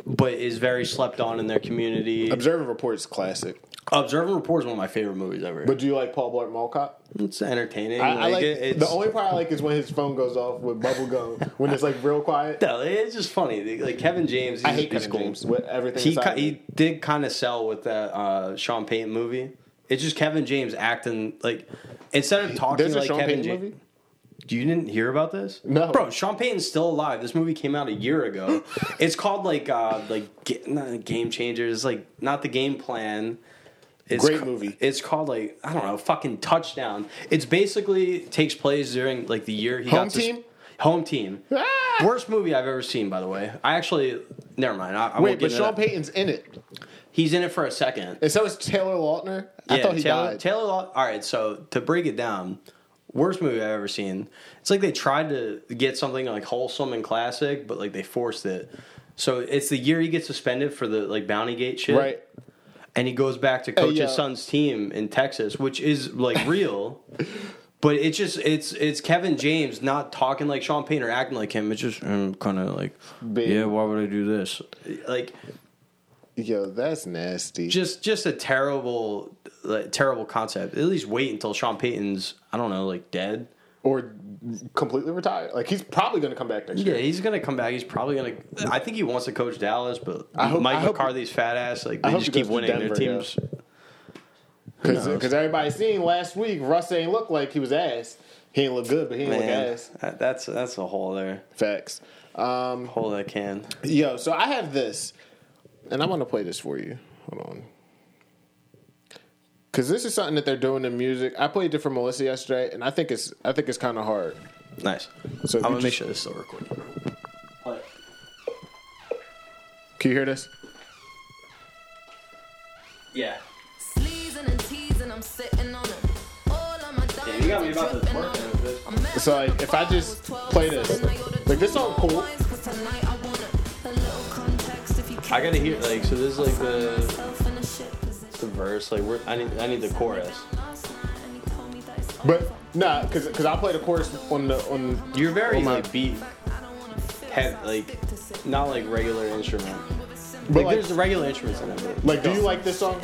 but is very slept on in their community. Observe and Report is classic. Observe and Report is one of my favorite movies ever. But do you like Paul Blart Mall Cop? it's entertaining. I, I like it- it's, the only part I like is when his phone goes off with bubble gum when it's like real quiet. No, it's just funny. Like Kevin James, I hate Kevin cool. James with everything. He ki- he did kind of sell with that uh, Sean Payton movie. It's just Kevin James acting like instead of talking There's a like Sean Kevin James. You didn't hear about this? No. bro. Sean Payton's still alive. This movie came out a year ago. <laughs> it's called like uh, like Ga- not Game Changers. It's like not the game plan. It's Great ca- movie. It's called like I don't know, fucking touchdown. It's basically takes place during like the year he Home got to s- Team? home team. Ah! Worst movie I've ever seen, by the way. I actually never mind. I, I Wait, won't but get into Sean that. Payton's in it, He's in it for a second. and so is Taylor Lautner. I Yeah, thought he Taylor, died. Taylor All right, so to break it down, worst movie I've ever seen. It's like they tried to get something like wholesome and classic, but like they forced it. So it's the year he gets suspended for the like Bounty Gate shit, right. And he goes back to coach yo. his son's team in Texas, which is like real. <laughs> But it's just it's it's Kevin James not talking like Sean Payne or acting like him. It's just um, kind of like, Big. yeah, why would I do this? Like Yo, that's nasty. just just a terrible like, terrible concept. At least wait until Sean Payton's I don't know like dead. or completely retired. Like he's probably going to come back next year. Yeah, he's gonna come back. He's probably gonna. I think he wants to coach Dallas, but I hope- Mike I hope- McCarthy's fat ass like they just keep to winning. Their teams. Because knows? everybody seen last week, Russ ain't look like he was ass. He ain't look good, but he ain't look ass. that's that's a hole there. Facts. Um, Hole that can. yo, so I have this, and I want to play this for you. Hold on. Because this is something that they're doing in music. I played it for Melissa yesterday, and I think it's I think it's kind of hard. Nice. So I'm gonna make sure this is still recording. Can you hear this? Yeah. Sleezing and teasing, I'm sitting on it. All you got me about to twerk dripping with on this. it. So, like, if I just play this, like, this song cool. I gotta hear like so. This is like the the verse. Like we're, I need I need the chorus. But nah, cause, cause I'll play the chorus on the on. You're very on my- like beat, head like not like regular instrument. But Like, like, there's regular instruments in it. Like, do you like this song?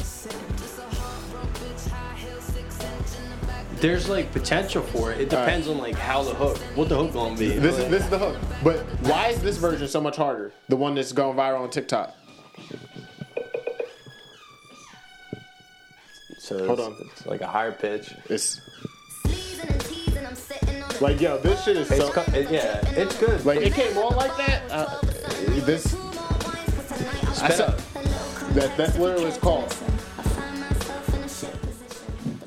There's like potential for it. It All right. depends on like how the hook, what the hook gonna be. This is this is the hook. But why is this version so much harder? The one that's going viral on TikTok. so Hold it's, on. it's like a higher pitch. It's Sneezing and teasing, I'm sitting on it. like yo, this shit is It's so co- it- yeah, it's good. like it came on like that. Uh, this I Spit said, that that's literally it was called.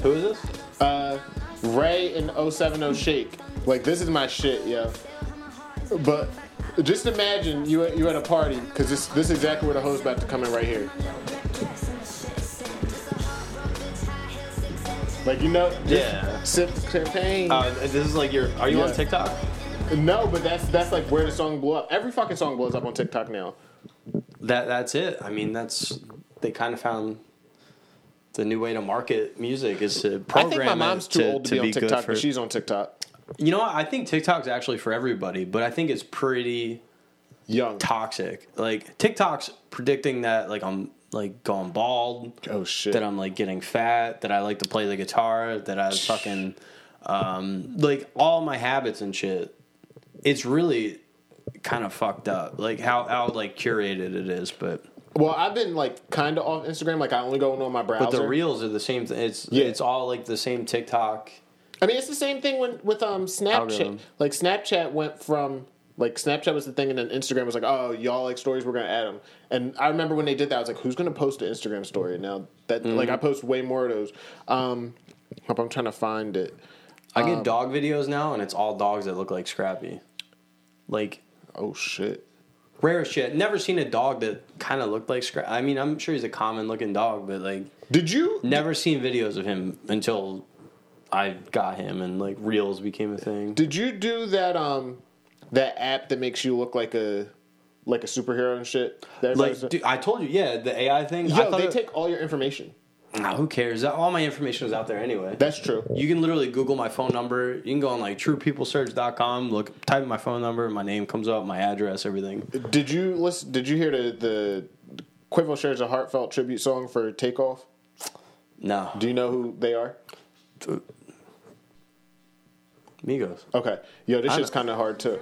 Who is this? Uh, Raye and 070 Shake. Like this is my shit, yo. But just imagine you at, you at a party because this this is exactly where the hoe's about to come in right here. Like you know, just Yeah. sip champagne. Uh, this is like your. Are you Yeah. on TikTok? no, but that's that's like where the song blew up. Every fucking song blows up on TikTok now. That that's it. I mean, that's they kind of found the new way to market music is to I program think my it mom's too to, old to, to be on good TikTok, for- but she's on TikTok. You know what? I think TikTok's actually for everybody, but I think it's pretty Young. toxic. Like TikTok's predicting that like I'm like going bald, Oh shit. that I'm like getting fat, that I like to play the guitar, that I fucking um like all my habits and shit. It's really kind of fucked up. Like how how like curated it is, but well, I've been like kind of off Instagram. Like I only go on my browser. but the reels are the same thing. It's Yeah. it's all like the same TikTok. I mean, it's the same thing when with um Snapchat. Algorithm. Like Snapchat went from like Snapchat was the thing, and then Instagram was like, oh, y'all like stories, we're gonna add them. And I remember when they did that, I was like, who's gonna post an Instagram story? And now that like I Mm-hmm. post way more of those. Um, hope I'm trying to find it. I Um, get dog videos now, and it's all dogs that look like Scrappy. Like Oh shit. Rare shit. Never seen a dog that kind of looked like Scrappy. I mean, I'm sure he's a common looking dog, but like Did you? never seen videos of him until I got him, and like reels became a thing. Did you do that? Um, that app that makes you look like a like a superhero and shit. That Like, dude, I told you, yeah, the AI thing. I yo, thought they it- take all your information. Nah, who cares? All my information is out there anyway. That's true. you can literally Google my phone number. You can go on like truepeoplesearch.com, look, type in my phone number, my name comes up, my address, everything. Did you listen? Did you hear the the Quavo shares a heartfelt tribute song for Takeoff? No, Do you know who they are? Migos. Okay, yo, this shit's kind of hard too.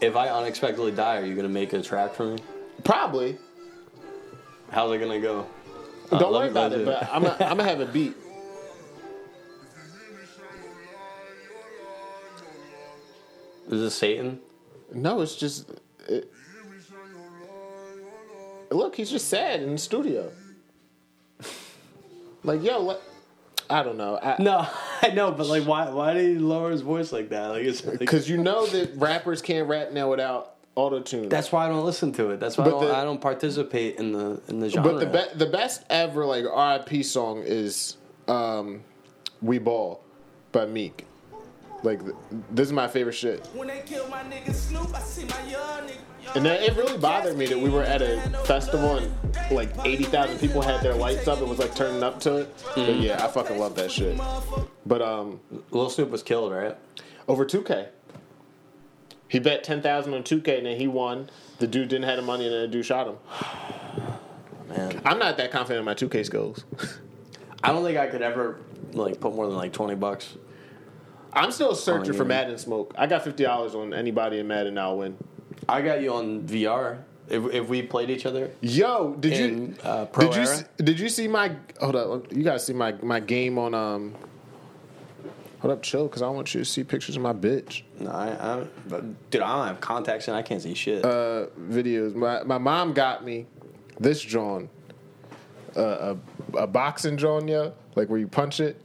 If I unexpectedly die, are you gonna make a track for me? Probably. How's it gonna go? Uh, Don't worry about it. But I'm gonna I'm gonna have a beat. <laughs> Is this Satan? No, it's just. It, look, he's just sad in the studio. <laughs> Like, yo, what? I don't know. I, No, <laughs> I know, but like, why? Why did he lower his voice like that? Like, it's like, Because you know that rappers can't rap now without auto tune. that's why I don't listen to it. That's why I don't, the- I don't participate in the in the genre. But the be- the best ever like R.I.P. song is um, "We Ball" by Meek. Like this is my favorite shit. When they kill my nigga Snoop, I see my young nigga. And then it really bothered me that we were at a festival and like eighty thousand people had their lights up and was like turning up to it. But yeah, I fucking love that shit. But um, Lil Snoop was killed, right? over two K. He bet ten thousand on two K and then he won. The dude didn't have the money and then the dude shot him. <sighs> Man, I'm not that confident in my two K skills. <laughs> I don't think I could ever like put more than like twenty bucks. I'm still searching for. Madden smoke. I got fifty dollars on anybody in Madden. I'll win. I got you on VR. If, if we played each other, Yo, did you uh, Pro did you Era? did you see my hold up? You guys see my my game on um. Hold up, chill, because I want you to see pictures of my bitch. no, I, I but dude, I don't have contacts and I can't see shit. Uh, videos. My my mom got me this John, uh, a a boxing John, yo, like where you punch it.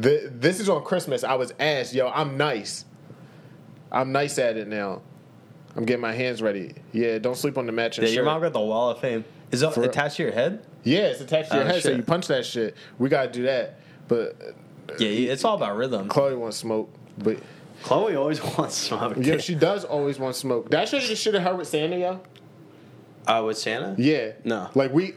Th this is on Christmas. I was asked, yo, I'm nice. I'm nice at it now. I'm getting my hands ready. Yeah, don't sleep on the match. yeah, your mom got the Wall of Fame. Is it For- attached to your head? Yeah, it's attached to your Oh, head, so you punch that shit. We gotta do that. But uh, Yeah, it's all about rhythm. Chloe wants smoke. But Chloe always <laughs> wants smoke. yeah, she does always want smoke. Did I show you the shit of her with Santa, yo? Uh, with Santa? Yeah. No. Like we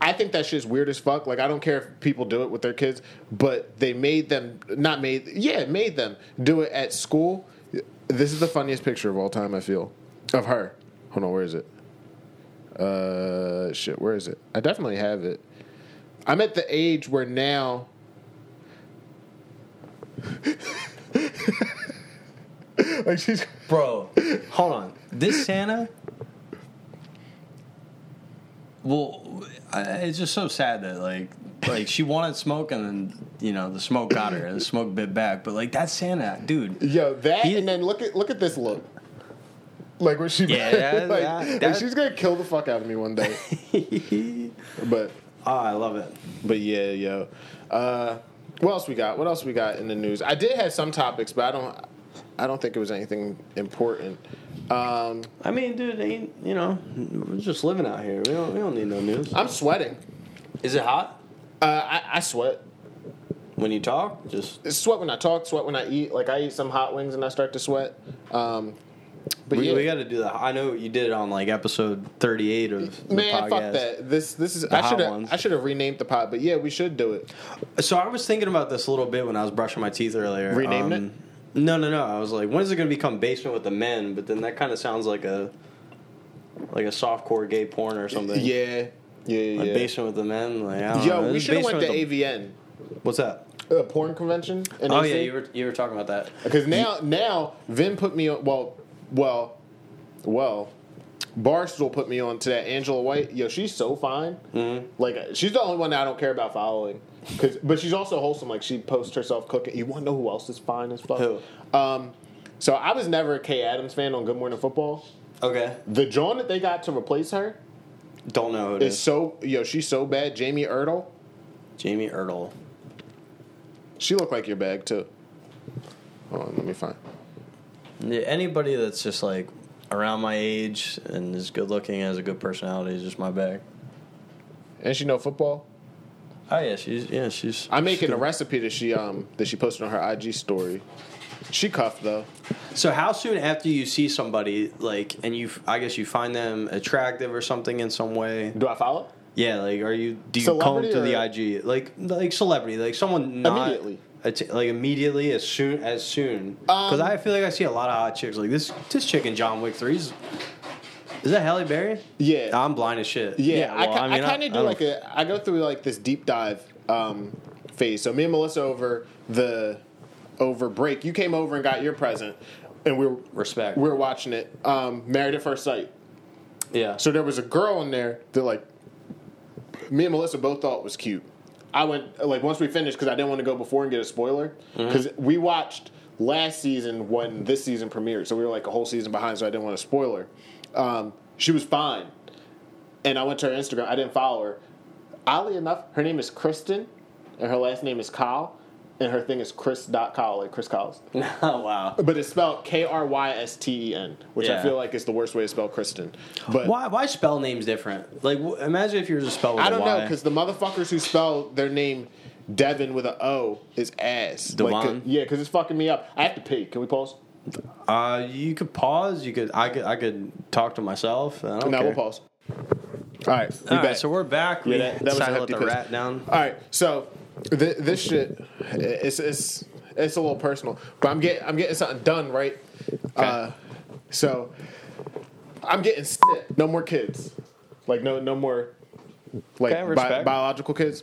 I think that shit's weird as fuck. Like I don't care if people do it with their kids, but they made them not made yeah made them do it at school. This is the funniest picture of all time. I feel of her. Hold on, where is it? Uh, shit, where is it? I definitely have it. I'm at the age where now. <laughs> like she's Bro, hold on. This Santa. Well, I, it's just so sad that like, like she wanted smoke and then you know the smoke got her and the smoke bit back. But like that Santa, dude. Yo, that He- and then look at look at this look. Like when she, Yeah, <laughs> like, that- like, she's gonna kill the fuck out of me one day. <laughs> but Oh, I love it. but yeah, yo. Uh, what else we got? What else we got in the news? I did have some topics, but I don't. I don't think it was anything important. Um, I mean, dude, ain't you know we're just living out here. We don't we don't need no news. I'm sweating. Is it hot Uh, I, I sweat. when you talk? Just I sweat when I talk. Sweat when I eat. Like I eat some hot wings and I start to sweat. Um, but we, yeah, we got to do that. I know you did it on like episode thirty-eight of the man, podcast. fuck that. This this is. The I should have. I should have renamed the pod. But yeah, we should do it. So I was thinking about this a little bit when I was brushing my teeth earlier. Renamed Um, No, no, no. I was like, when is it going to become basement with the men? But then that kind of sounds like a like a softcore gay porn or something. Yeah, yeah, Like yeah. basement with the men. Like, don't know. We should have went to the- AVN, What's that? a porn convention. Oh AC. yeah, you were you were talking about that. Because now, now Vin put me on. Well, well, well. Barstool put me on to that Angela White. Yo, she's so fine. Mm-hmm. Like she's the only one that I don't care about following. Cause, but she's also wholesome. Like she posts herself cooking. You want to know who else is fine as fuck? Who? Um, so I was never a Kay Adams fan on Good Morning Football. Okay. The John that they got to replace her Don't know who it is is. so yo. She's so bad. Jamie Erdahl. Jamie Erdahl. She looked like your bag too. Hold on, let me find. Yeah, anybody that's just like around my age and is good looking and has a good personality is just my bag. And she know football. Oh yeah, she's yeah she's. I'm making she's a recipe that she um that she posted on her IG story. She cuffed though. So how soon after you see somebody like and you I guess you find them attractive or something in some way? Do I follow? Yeah, like are you do you Celebrity to the IG like like celebrity like someone not Immediately. Like immediately as soon as soon because Um, I feel like I see a lot of hot chicks like this this chick in John Wick three is is that Halle Berry? Yeah. I'm blind as shit. Yeah, I, well, ki- I, mean, kind of do don't- like a. I go through like this deep dive um, phase. So me and Melissa over the over break, you came over and got your present, and we are Respect. We are watching it. Um, Married at First Sight. yeah. So there was a girl in there that like me and Melissa both thought was cute. I went like once we finished because I didn't want to go before and get a spoiler because we watched last season when this season premiered, so we were like a whole season behind, so I didn't want a spoiler. Um, she was fine, and I went to her Instagram. I didn't follow her. Oddly enough, her name is Kristen, and her last name is Kyle, and her thing is Chris Chris.Kyle, like Chris Kyle's. <laughs> oh wow. But it's spelled K R Y S T E N, which I feel like is the worst way to spell Kristen. But Why why spell names different? Like w- imagine if you were to spell I don't know because the motherfuckers who spell their name Devin with a O is ass. Devon? Like, 'cause- yeah, because it's fucking me up. I have to pee. Can we pause? Uh, you could pause. You could. I could. I could talk to myself. I don't no, care. we'll pause. All right, we All right, so we're back. Yeah, We that- that was a decided to let hefty the rat down. All right, so th- this shit, it's it's it's a little personal, but I'm getting I'm getting something done right. Uh, so I'm getting snip. No more kids, like no no more like Okay, bi- biological kids.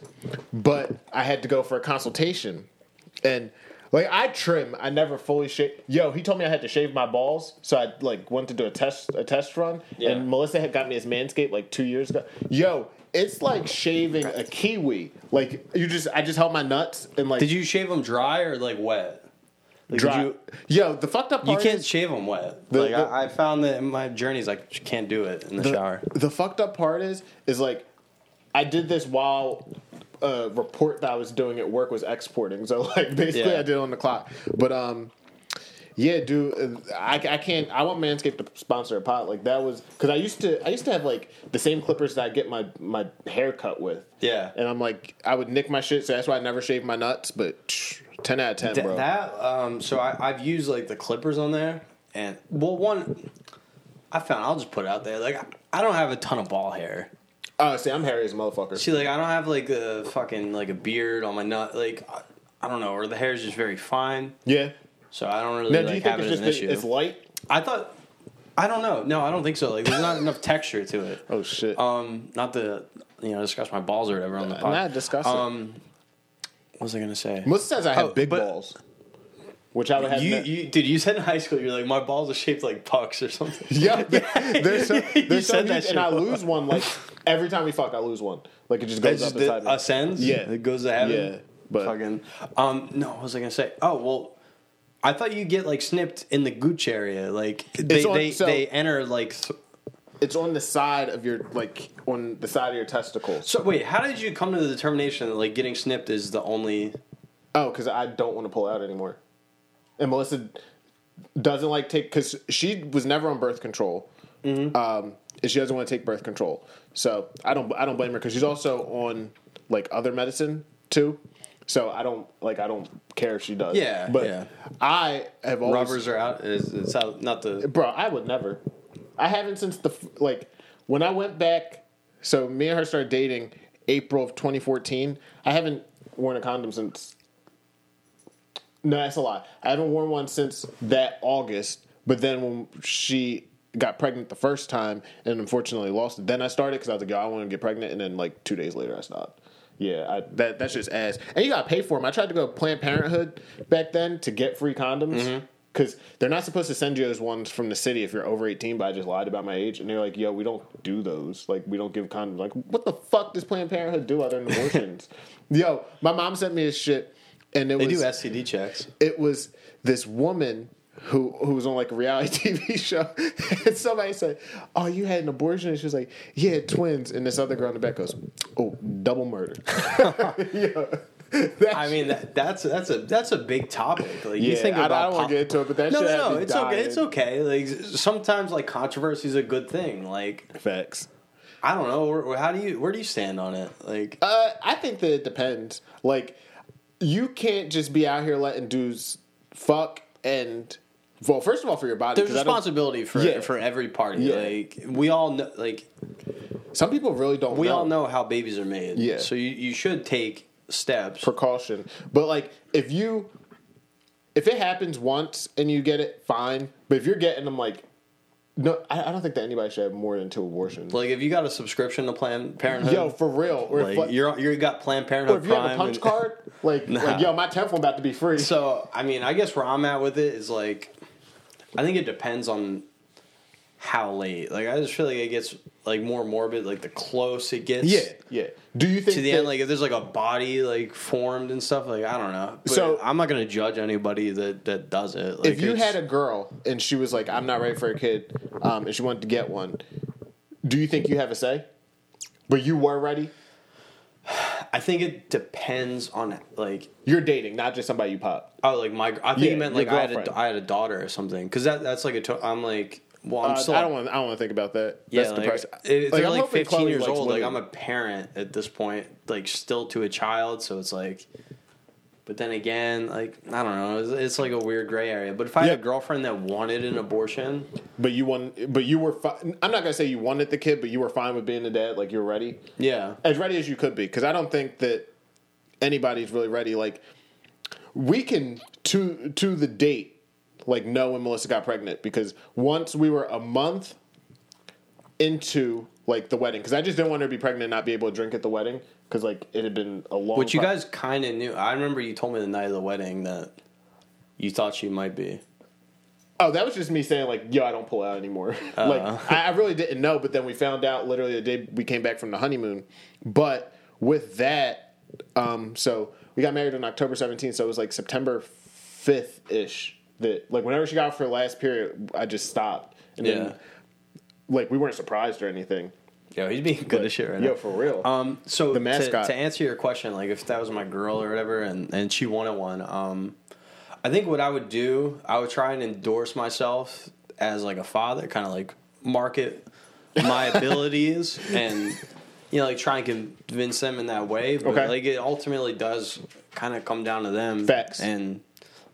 But I had to go for a consultation, and like I trim, I never fully shave. Yo, he told me I had to shave my balls, so I like went to do a test a test run, Yeah. and Melissa had got me his Manscaped like two years ago. Yo. It's like shaving a kiwi. Like you just, I just held my nuts and like Did you shave them dry or like wet? Like, dry. Did you, Yo, the fucked up you part can't is shave them wet. The- like the- I, I found that in my journeys, like can't do it in the, the, shower. the fucked up part is is like I did this while a report that I was doing at work was exporting. So like basically Yeah. I did it on the clock. But um yeah, dude, uh, I, I can't. I want Manscaped to sponsor a pot. Like that was because I used to. I used to have like the same clippers that I get my my hair cut with. Yeah. and I'm like, I would nick my shit, so that's why I never shave my nuts. But tsh, <sniffs> ten out of ten, Th- bro. that um, so I, I've used like the clippers on there, and well, one I found I'll just put it out there. Like I, I don't have a ton of ball hair. Oh, see, I'm hairy as a motherfucker. See, like I don't have like a fucking like a beard on my nut. Like I, I don't know, or the hair is just very fine. yeah. So I don't really Now, do you think have it's it as just an that issue. it's light? I thought. I don't know. No, I don't think so. Like, there's not enough texture to it. Oh shit. Um, not to you know discuss my balls or whatever on the pod. Not disgusting. Um, what was I gonna say? Melissa says I have oh, big but- balls, which I would have. You, ne- you, dude, you said in high school you're like my balls are shaped like pucks or something. <laughs> Yeah, there's some, <laughs> You there's some said that huge, shit and I lose one like every time we fuck, I lose one. Like it just goes It up just inside me. ascends. Yeah. it goes to heaven. Yeah, but fucking. Um, no, what was I gonna say? Oh well, I thought you get like snipped in the gooch area. Like they on- they, so- they enter like. Th- it's on the side of your like on the side of your testicles. so wait, how did you come to the determination that like getting snipped is the only? Oh, because I don't want to pull out anymore. And Melissa doesn't like take because she was never on birth control. Mm-hmm. Um, and she doesn't want to take birth control. So I don't I don't blame her because she's also on like other medicine too. So I don't like I don't care if she does. Yeah, but yeah. I have always Rubbers are out. Is it's out? Not the. Bro, I would never. I haven't since the like when I went back. So me and her started dating April of 2014. I haven't worn a condom since. No, that's a lie. I haven't worn one since that August. But then when she got pregnant the first time and unfortunately lost it, then I started because I was like, yo, I want to get pregnant. And then like two days later, I stopped. Yeah, I, that that's just ass. And you got to pay for them. I tried to go Planned Parenthood back then to get free condoms mm-hmm. because they're not supposed to send you those ones from the city if you're over 18. But I just lied about my age, and they're like, "Yo, we don't do those. Like, we don't give condoms. Like, what the fuck does Planned Parenthood do other than abortions?" <laughs> Yo, my mom sent me this shit, and it They was do STD checks. it was this woman who who was on like a reality <laughs> TV show, and somebody said, "Oh, you had an abortion," and she was like, "Yeah, twins." And this other girl in the back goes, "Oh, double murder." <laughs> yeah. That I mean, that, that's that's a that's a big topic. Like you Yeah, think I- I don't wanna pop- get into it, but that no, no, no, it's okay. It's okay. Like sometimes, like controversy is a good thing. Like facts. I don't know. Where, how do you where do you stand on it? Like Uh, I think that it depends. Like, you can't just be out here letting dudes fuck and. Well, first of all, for your body. there's responsibility for Yeah. for every party. Yeah. Like we all know. Like Some people really don't. we know. all know how babies are made. Yeah. So you you should take steps. precaution. But like if you if it happens once and you get it, fine. But if you're getting them like no, I, I don't think that anybody should have more than two abortions. like if you got a subscription to Planned Parenthood, yo, for real. Or like if, you're you got Planned or Parenthood if you have a punch and- card, like, <laughs> Nah. like yo, my tenth one about to be free. So I mean, I guess where I'm at with it is like, I think it depends on how late. Like I just feel like it gets like more morbid like the close it gets. yeah, yeah. Do you think To the that, end, like if there's like a body like formed and stuff, like I don't know. But So- I'm not gonna judge anybody that that does it. Like, if you had a girl and she was like, I'm not ready for a kid, um, and she wanted to get one, do you think you have a say? But you were ready. <sighs> I think it depends on like You're dating, not just somebody you pop. oh like my I think Yeah, you meant like I had a, I had a daughter or something because that that's like a to- I'm like well I'm Uh, still I don't want. I don't want to think about that. Yeah, That's like, depressing. It's Like, I'm like 15 Chloe years old. Like. I'm a parent at this point, like still to a child. So it's like, but then again, like I don't know. It's, it's like a weird gray area. But if I Yeah. had a girlfriend that wanted an abortion, But you won. But you were. Fi- I'm not gonna say you wanted the kid, but you were fine with being a dad. Like you're ready, yeah, as ready as you could be. Because I don't think that anybody's really ready. Like we can to to the date, like know when Melissa got pregnant. Because once we were a month into like the wedding, because I just didn't want her to be pregnant and not be able to drink at the wedding. Because like it had been a long. which you guys kind of knew. I remember you told me the night of the wedding that you thought she might be. Oh, that was just me saying like, "Yo, I don't pull out anymore." <laughs> like, I, I really didn't know, but then we found out literally the day we came back from the honeymoon. But with that, um, so we got married on October seventeenth, so it was like September fifth ish. That like whenever she got off her last period, I just stopped, and Yeah. then like we weren't surprised or anything. Yo, he's being good as shit right Yo, now. for real. Um, so The to- To, answer your question, like if that was my girl or whatever, and and she wanted one, um, I think what I would do, I would try and endorse myself as like a father, kind of like market <laughs> my abilities and you know like try and convince them in that way. But Okay. like it ultimately does kind of come down to them. Facts. and.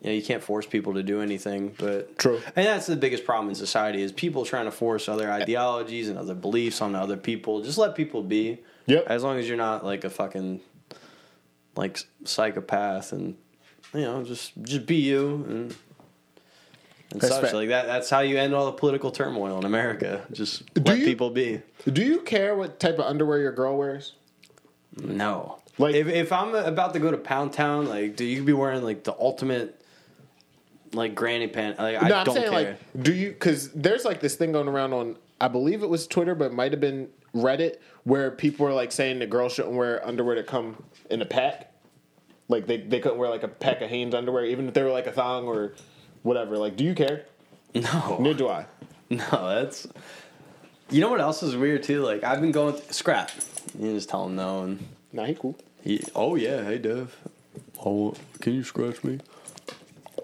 You know, you can't force people to do anything. But True. and that's the biggest problem in society is people trying to force other ideologies and other beliefs on other people. Just let people be. Yep. As long as you're not like a fucking like psychopath and you know just just be you and. And That's such. Like that, that's how you end all the political turmoil in America. Just Do let you- people be. Do you care what type of underwear your girl wears? No. Like- Like if if I'm about to go to Pound Town, like, do you be wearing like the ultimate like granny pant? Like, I no, I'm don't saying care. like, do you? Because there's like this thing going around on, I believe it was Twitter, but it might have been Reddit, where people are like saying that girls shouldn't wear underwear that come in a pack. Like they they couldn't wear like a pack of Hanes underwear, even if they were like a thong or whatever. Like, do you care? no, Neither do I. <laughs> no, that's. You know what else is weird too? Like I've been going scrap. You just tell him no, and Nah, he cool. he. Oh yeah, hey Dev. Oh, can you scratch me?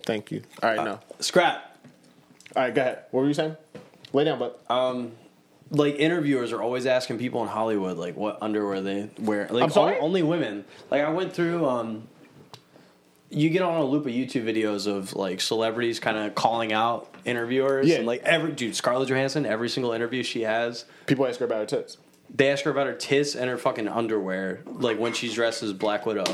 Thank you. All right, no. Scrap. All right, go ahead. What were you saying? Lay down, but Um, like interviewers are always asking people in Hollywood like what underwear they wear. Like I'm sorry? only women. Like I went through. um You get on a loop of YouTube videos of like celebrities kind of calling out interviewers. Yeah. And like every dude, Scarlett Johansson, every single interview she has, people ask her about her tits. they ask her about her tits and her fucking underwear. Like when she's dressed as Black Widow.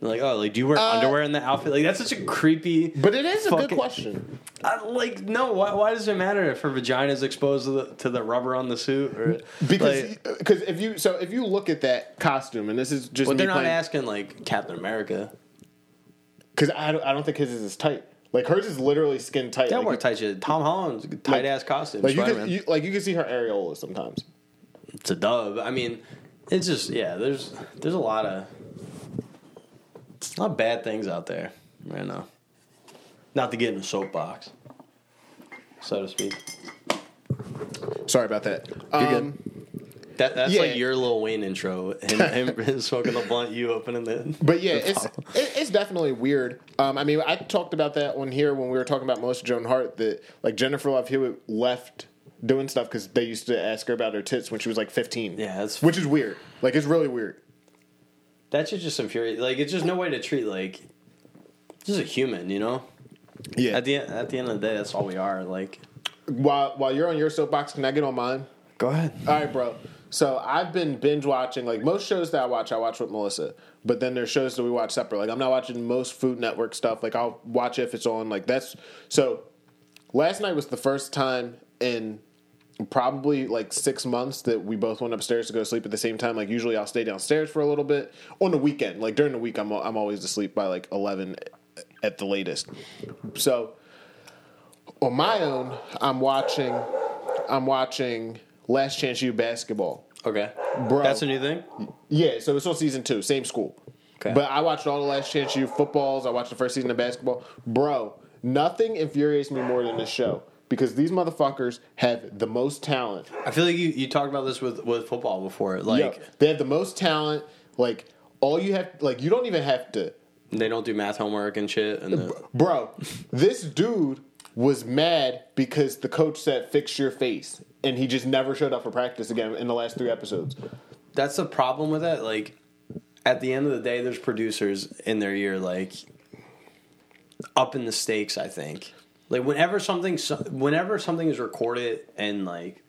They're like, oh, like do you wear Uh, underwear in that outfit? Like that's such a creepy. But it is a good Fucking- question. I, like no, why, why does it matter if her vagina is exposed to the, to the rubber on the suit? Or Because like, because if you so if you look at that costume and this is just But me they're not playing, asking like Captain America. because I don't, I don't think his is as tight. Like hers is literally skin tight. They don't like, wear tight shit. Tom Holland's tight ass costume. Like you, Spider-Man. can, you like you can see her areola sometimes. it's a dub. I mean, it's just yeah. There's there's a lot of a lot of bad things out there right now. Not to get in a soapbox, so to speak. Sorry about that. Um, That that's Yeah. like your Lil Wayne intro. Him, him <laughs> <laughs> smoking the blunt, you opening the. But yeah, the it's it, it's definitely weird. Um, I mean, I talked about that on here when we were talking about Melissa Joan Hart. That like Jennifer Love Hewitt left doing stuff because they used to ask her about her tits when she was like fifteen. Yeah, that's- which is weird. Like it's really weird. That should just infuriate. Like it's just no way to treat like just a human, you know. Yeah. At the at the end of the day, that's all we are. Like, while while you're on your soapbox, can I get on mine? go ahead. All right, bro. So I've been binge watching like most shows that I watch. I watch with Melissa, but then there's shows that we watch separate. Like I'm not watching most Food Network stuff. Like I'll watch if it's on. Like that's so. Last night was the first time in probably like six months that we both went upstairs to go to sleep at the same time. Like usually I'll stay downstairs for a little bit on the weekend. Like during the week, I'm I'm always asleep by like eleven at the latest. So on my own, I'm watching. I'm watching Last Chance U basketball. Okay, Bro. that's a new thing. Yeah, so it's on season two, same school. Okay. But I watched all the Last Chance U footballs. I watched the first season of basketball. Bro, nothing infuriates me more than this show because these motherfuckers have the most talent. I feel like you, you talked about this with, with football before. Like Yo, they have the most talent. Like all you have, like you don't even have to. they don't do math homework and shit. And the, Bro, this dude was mad because the coach said fix your face, and he just never showed up for practice again in the last three episodes. that's the problem with it. Like at the end of the day, there's producers in their ear like up in the stakes. I think like whenever something whenever something is recorded and like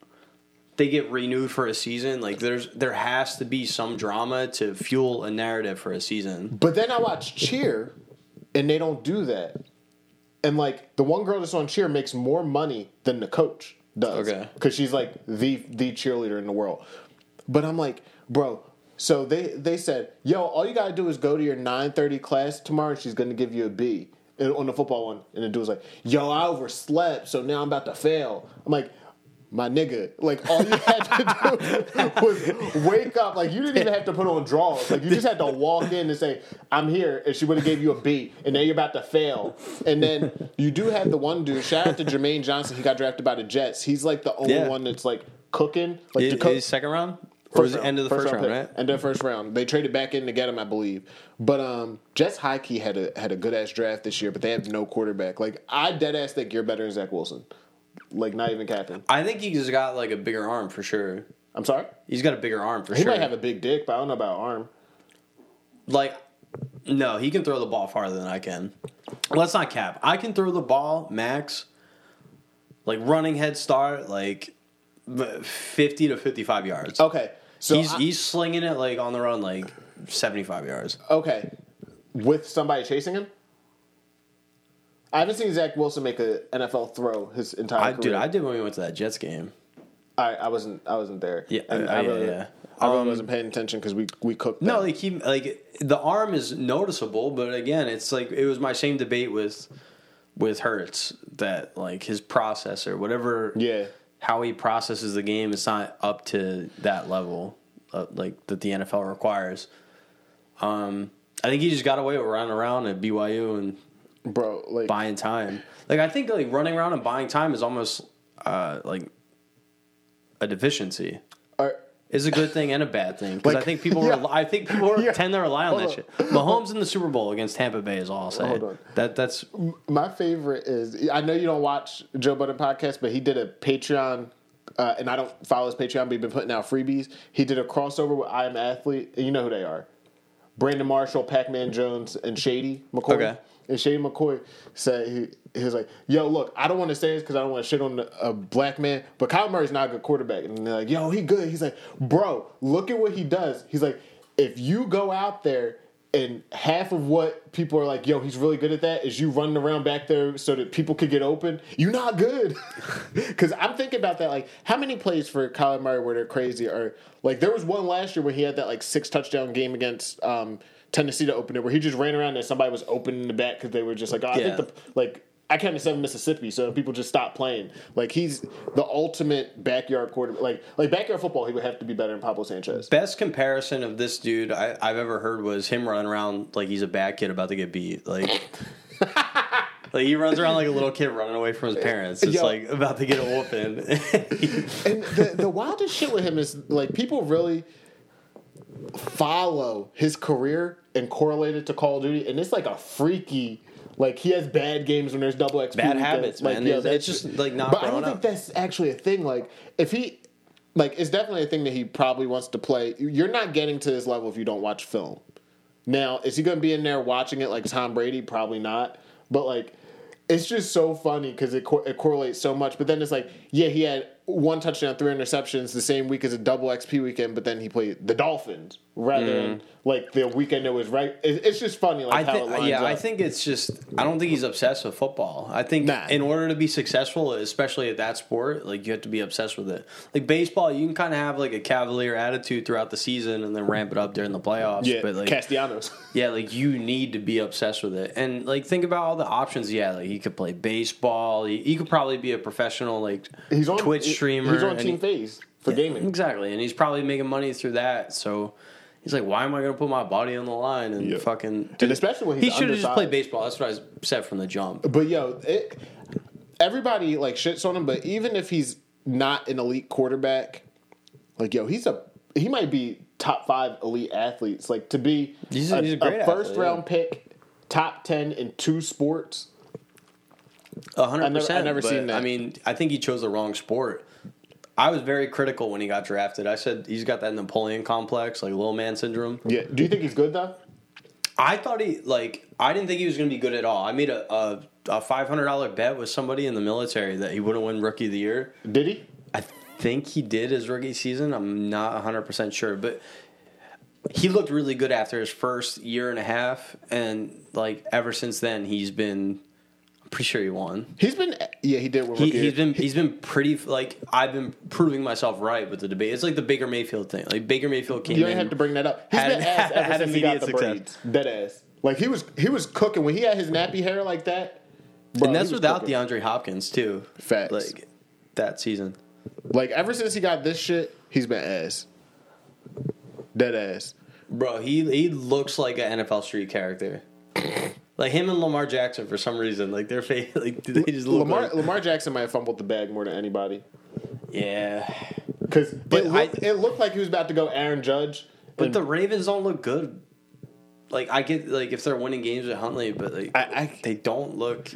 they get renewed for a season, like there's there has to be some drama to fuel a narrative for a season. But then I watch Cheer, and they don't do that. And like the one girl that's on Cheer makes more money than the coach does. Okay. Because she's like the the cheerleader in the world. But I'm like, bro. So they they said, yo, all you gotta do is go to your 9:30 class tomorrow. and She's gonna give you a B on the football one. And the dude was like, yo, I overslept, so now I'm about to fail. I'm like. My nigga, like all you had to do <laughs> was wake up. Like you didn't even have to put on drawers. Like you just had to walk in and say, "I'm here," and she would have gave you a B. And now you're about to fail. And then you do have the one dude. Shout out to Jermaine Johnson. He got drafted by the Jets. He's like the only Yeah. one that's like cooking. Like Is, the coach. is second round or was it end of the first, round, pick. right? End of the first round. They traded back in to get him, I believe. But um, Jets high key had a had a good ass draft this year, but they have no quarterback. Like I dead ass think you're better than Zach Wilson. Like not even capping. I think he's got like a bigger arm for sure. I'm sorry. He's got a bigger arm for He sure. He might have a big dick, but I don't know about arm. like no, he can throw the ball farther than I can. let's not cap. I can throw the ball max, like running head start, like fifty to fifty-five yards. Okay, so he's I- he's slinging it like on the run, like seventy-five yards. okay with somebody chasing him. I haven't seen Zach Wilson make an NFL throw his entire I, career. dude, I did when we went to that Jets game. I, I wasn't I wasn't there. Yeah, uh, I yeah, really, yeah. I really Um, wasn't paying attention because we we cooked. No, them. like he like the arm is noticeable, but again, it's like it was my same debate with with Hurts that like his processor, whatever, yeah. How he processes the game, it's not up to that level, uh, like that the NFL requires. Um, I think he just got away with running around at BYU and Bro, like buying time. Like I think like running around and buying time is almost uh, like a deficiency. Is a good thing and a bad thing because Like- I think people <laughs> yeah. rely, I think people Yeah. tend to rely on Hold that shit. Mahomes in the Super Bowl against Tampa Bay is all I'll say. Hold on. That that's my favorite is I know you don't watch Joe Budden podcast, but he did a Patreon. Uh, and I don't follow his Patreon, but he's been putting out freebies. He did a crossover with I Am Athlete, you know who they are: Brandon Marshall, Pac Man Jones, and Shady McCoy. Okay. And Shady McCoy said he, he was like, "Yo, look, I don't want to say this because I don't want to shit on a black man, but Kyle Murray's not a good quarterback." And they're like, "Yo, he good." He's like, "Bro, look at what he does." He's like, "If you go out there and half of what people are like, yo, he's really good at that, is you running around back there so that people could get open. You're not good. <laughs> Because I'm thinking about that. Like, how many plays for Kyler Murray where they're crazy? Or like, there was one last year where he had that like six touchdown game against um, Tennessee to open it, where he just ran around and somebody was open in the back because they were just like, oh, I Yeah. think the like. I came to seven Mississippi, so people just stopped playing. Like he's the ultimate backyard quarterback. Like like backyard football, he would have to be better than Pablo Sanchez. best comparison of this dude I, I've ever heard was him running around like he's a bad kid about to get beat. Like, <laughs> like he runs around like a little kid running away from his parents. It's Yo. like about to get a whooping. <laughs> And the, the wildest shit with him is like people really follow his career and correlate it to Call of Duty, and it's like a freaky. Like he has bad games when there's double XP. Bad habits, like, man. yo, It's- just, like, not But I don't growing think that's actually a thing. Like if he, like it's definitely a thing that he probably wants to play. You're not getting to this level if you don't watch film. Now, is he going to be in there watching it like Tom Brady? Probably not. But like, it's just so funny because it, cor- it correlates so much. But then it's like, yeah, he had one touchdown, three interceptions the same week as a double XP weekend. But then he played the Dolphins rather than mm. like the weekend it was right. It's just funny like. I how it think, yeah, I think it's just. I don't think he's obsessed with football. I think Nah. in order to be successful, especially at that sport, like you have to be obsessed with it. Like baseball, you can kind of have like a cavalier attitude throughout the season and then ramp it up during the playoffs. yeah, but like Castellanos. <laughs> Yeah, like you need to be obsessed with it, and like think about all the options. Yeah, like he could play baseball. He, he could probably be a professional like He's on Twitch streamer. He's on Team he- FaZe for gaming. exactly, and he's probably making money through that. So he's like, why am I going to put my body on the line and Yeah. fucking? And especially when he should have just played baseball. That's what I said from the jump. But yo, it, everybody like shits on him. But even if he's not an elite quarterback, like yo, he's a he might be top five elite athletes. Like to be He's a- he's a great first athlete, round yeah. pick, top ten in two sports. A hundred I never- I percent. never seen that. I mean, I think he chose the wrong sport. I was very critical when he got drafted. I said he's got that Napoleon complex, like little man syndrome. Yeah. Do you think he's good though? I thought he like I didn't think he was going to be good at all. I made a a, a five hundred dollar bet with somebody in the military that he wouldn't win Rookie of the Year. Did he? I think he did his rookie season. I'm not hundred percent sure, but he looked really good after his first year and a half, and like ever since then, he's been. Pretty sure he won. He's been. Yeah, he did. With He, he's been he's been pretty like I've been proving myself right with the debate. It's like the Baker Mayfield thing. Like Baker Mayfield came You don't in. have to bring that up. He's had- been ass ever had since he got the success. braids. Dead ass. Like he was he was cooking when he had his nappy hair like that. bro, and that's without cooking. DeAndre Hopkins too. Facts. Like that season. Like ever since he got this shit, he's been ass. Dead ass. Bro, he he looks like an NFL street character. <laughs> like him and Lamar Jackson for some reason. Like their face <laughs> like they just look Lamar like, Lamar Jackson might have fumbled the bag more than anybody Yeah. because But it, looked, I- it looked like he was about to go Aaron Judge. But and the Ravens don't look good. Like I get like if they're winning games with Huntley, but like I- I- they don't look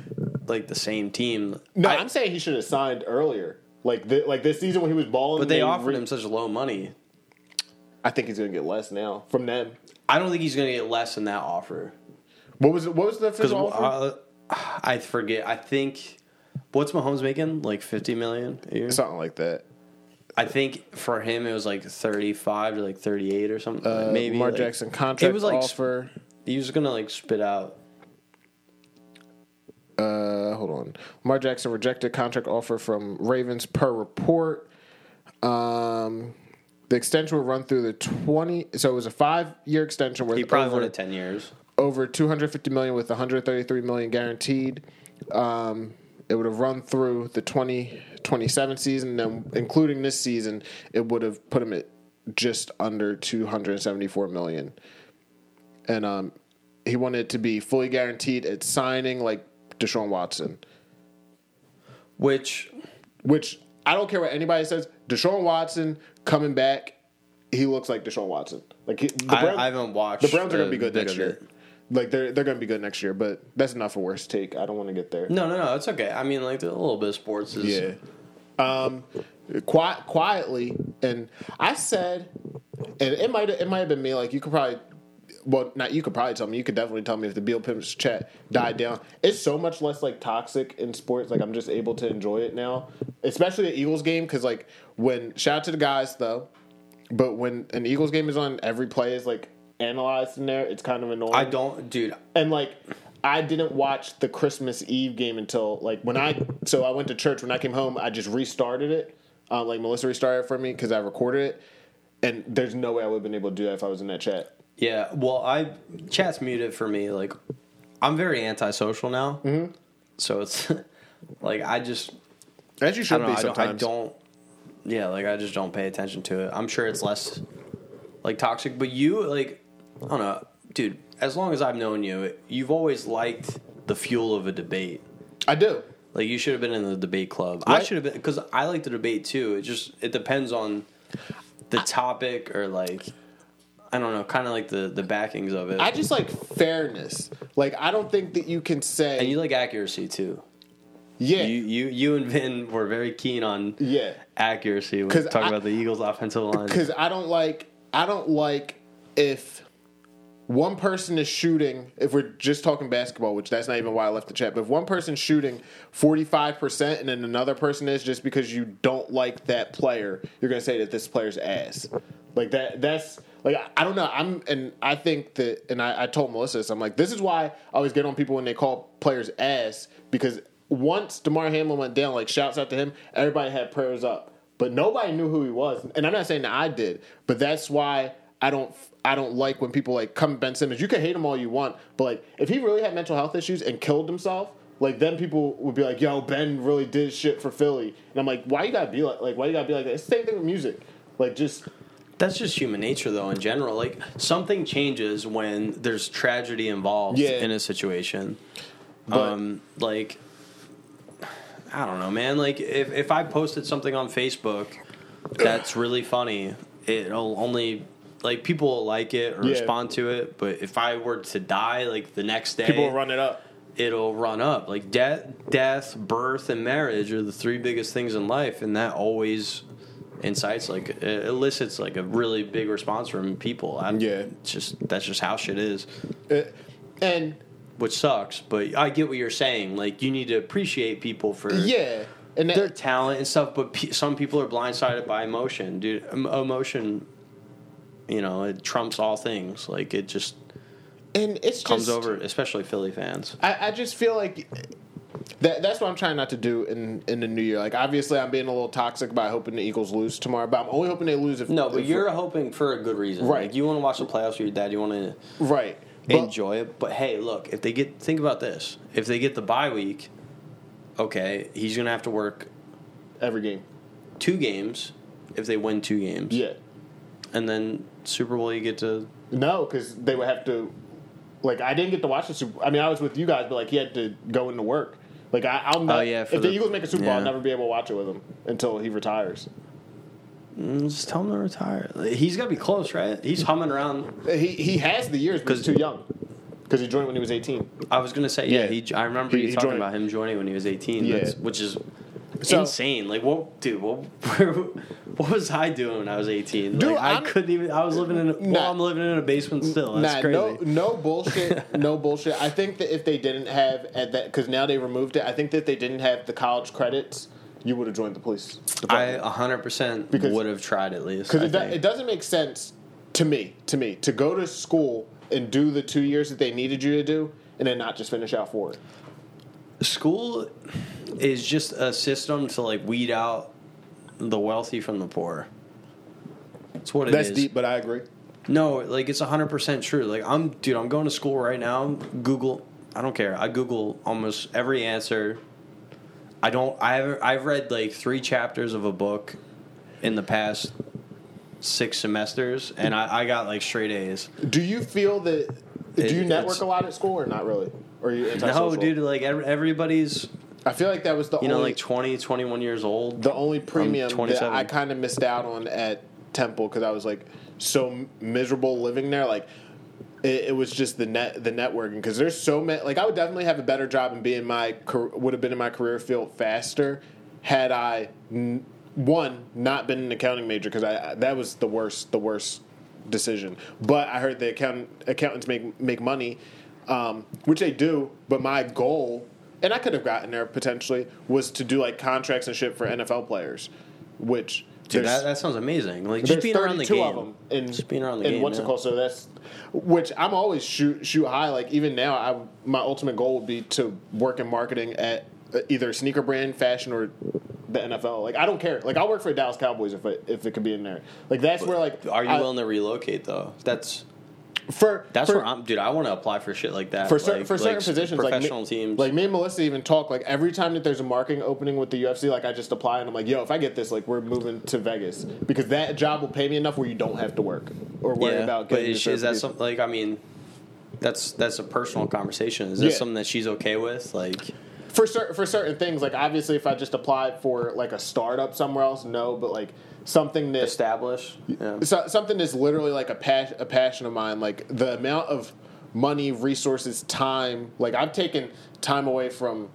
like the same team. no, I- am saying he should have signed earlier. Like the, like this season when he was balling. but they offered him such low money. I think he's gonna get less now from them. I don't think he's going to get less than that offer. What was it? What was the official offer? uh, I forget. I think what's Mahomes making? Like fifty million a year. Something like that. I think for him it was like thirty-five to like thirty-eight or something. Uh, Maybe Lamar like- Jackson contract It was like offer. he was gonna like spit out. Uh, hold on. Lamar Jackson rejected contract offer from Ravens per report. Um, the extension will run through the twenty. So it was a five-year extension worth He probably over, wanted ten years. Over two hundred fifty million with one hundred thirty-three million guaranteed. Um, it would have run through the 2027 season, then including this season, it would have put him at just under 274 million. And um, he wanted it to be fully guaranteed at signing, like Deshaun Watson. Which Which I don't care what anybody says. Deshaun Watson coming back, he looks like Deshaun Watson. Like he, the I, Browns, I haven't watched. the Browns are going to be good next year. Like they're they're going to be good next year, but that's enough for worst take. I don't want to get there. No, no, no. It's okay. I mean, like a little bit of sports is. Yeah. Um, quiet, quietly, and I said, and it might it might have been me. Like you could probably, well, not you could probably tell me. You could definitely tell me if the Beal Pimps chat died down. It's so much less like toxic in sports. Like I'm just able to enjoy it now, especially the Eagles game because like when shout out to the guys though, but when an Eagles game is on, every play is like analyzed in there. It's kind of annoying. I don't, dude. and like I didn't watch the Christmas Eve game until like when I so I went to church when I came home I just restarted it uh, like Melissa restarted it for me because I recorded it and there's no way I would have been able to do that if I was in that chat Yeah. Well, I chat's muted for me. Like, I'm very antisocial now. Mm-hmm. So it's <laughs> like I just as you I should don't be know. I don't, sometimes I don't. Yeah, like I just don't pay attention to it. I'm sure it's less like toxic, but you like I don't know, dude. As long as I've known you, you've always liked the fuel of a debate. I do Like you should have been in the debate club. I should have been because I like the debate too. It just it depends on the topic or like I don't know, kind of like the the backings of it. I just like fairness like I don't think that you can say and you like accuracy too. yeah You you you and Vin were very keen on yeah accuracy when 'Cause we talk about the Eagles' offensive line. <laughs> because I don't like I don't like if one person is shooting. If we're just talking basketball, which that's not even why I left the chat. But if one person's shooting forty five percent and then another person is just because you don't like that player, you're gonna say that this player's ass. Like that. That's like I- I don't know. I'm and I think that and I, I told Melissa this. I'm like this is why I always get on people when they call players ass because once Damar Hamlin went down, like shouts out to him, everybody had prayers up but nobody knew who he was. And I'm not saying that I did, but that's why I don't I don't like when people like come Ben Simmons. You can hate him all you want, but like if he really had mental health issues and killed himself, like then people would be like, "Yo, Ben really did shit for Philly." And I'm like, "Why you gotta be like like why you gotta be like that?" It's the same thing with music. Like just That's just human nature, though. In general, like something changes when there's tragedy involved Yeah. in a situation. But- um, like I don't know, man. Like if if I posted something on Facebook that's really funny, it'll only like people will like it or Yeah. respond to it. But if I were to die, like the next day, people will run it up. it'll run up. Like death, death, birth, and marriage are the three biggest things in life, and that always incites like elicits like a really big response from people. I, Yeah. it's just that's just how shit is, Uh, and which sucks. But I get what you're saying. Like you need to appreciate people for yeah, and that, their talent and stuff. But pe- some people are blindsided by emotion, dude. Em- Emotion, you know, it trumps all things. Like it just and it comes just, over, especially Philly fans. I, I just feel like that, that's what I'm trying not to do in, in the new year. Like, obviously, I'm being a little toxic by hoping the Eagles lose tomorrow, but I'm only hoping they lose if No, but if- you're hoping for a good reason. Right. Like you want to watch the playoffs with your dad. You want to right. But- enjoy it. But hey, look, if they get think about this. If they get the bye week, okay, he's gonna have to work every game. two games if they win two games. Yeah. And then Super Bowl you get to No, because they would have to. Like, I didn't get to watch the Super. I mean, I was with you guys, but like, he had to go into work. Like, I, I'll not. Oh, yeah, if the, the- Eagles make a Super Bowl, I'll never be able to watch it with him until he retires. mm, just tell him to retire. He's got to be close, right? He's humming around. He he has the years, but he's too young. Because he joined when he was 18. I was gonna say, yeah. Yeah. He, I remember He- you he talking joined- about him joining when he was 18. Yeah. Which is So- insane. Like, what, dude? What, where, <laughs> what was I doing when I was 18? Dude, like, I I'm- couldn't even. I was living in. A, well, I'm living in a basement still. That's nah, crazy. no, no bullshit, <laughs> no bullshit. I think that if they didn't have at that, because now they removed it. I think that they didn't have the college credits, you would have joined the police. I 100 percent would have tried at least. because it, do- it doesn't make sense to me. To me, to go to school and do the two years that they needed you to do, and then not just finish out for it. School is just a system to like weed out the wealthy from the poor. That's what it is. That's deep, but I agree. No, like it's hundred percent true. Like I'm, dude, I'm going to school right now. Google, I don't care. I Google almost every answer. I don't. I've I've read like three chapters of a book in the past six semesters, and I, I got like straight A's. Do you feel that? It- do you network a lot at school or not really? Or you No, dude, like everybody's, I feel like that was the you know, like 20, 21 years old. the only premium that I kind of missed out on at Temple because I was like so miserable living there. Like it, it was just the net the networking because there's so many. Like I would definitely have a better job and be in my would have been in my career field faster had I one not been an accounting major because I that was the worst the worst decision. But I heard the account accountants make make money, um, which they do. But my goal, and I could have gotten there potentially, was to do like contracts and shit for NFL players, which Dude, that, that sounds amazing. Like just being around the 32 game. of them in, just being around the in game. what's yeah. it called? So that's which I'm always shoot shoot high. Like even now, I my ultimate goal would be to work in marketing at uh, either sneaker brand, fashion, or the NFL. Like I don't care. Like I'll work for the Dallas Cowboys if it, if it could be in there. Like that's where like Are you I- willing to relocate though? That's for that's for, where I'm, dude. I want to apply for shit like that for certain like- for certain like positions, like professional me, teams. Like me and Melissa even talk. Like every time that there's a marketing opening with the UFC, like I just apply and I'm like, yo, if I get this, like we're moving to Vegas because that job will pay me enough where you don't have to work or worry yeah, about but getting. is, is that something like? I mean, that's that's a personal conversation. Is this Yeah. something that she's okay with? Like, for certain for certain things? Like obviously, if I just applied for like a startup somewhere else, no. But like something that establish? Yeah. so, something that's literally like a passion, a passion of mine. Like the amount of money, resources, time. Like I've taken time away from,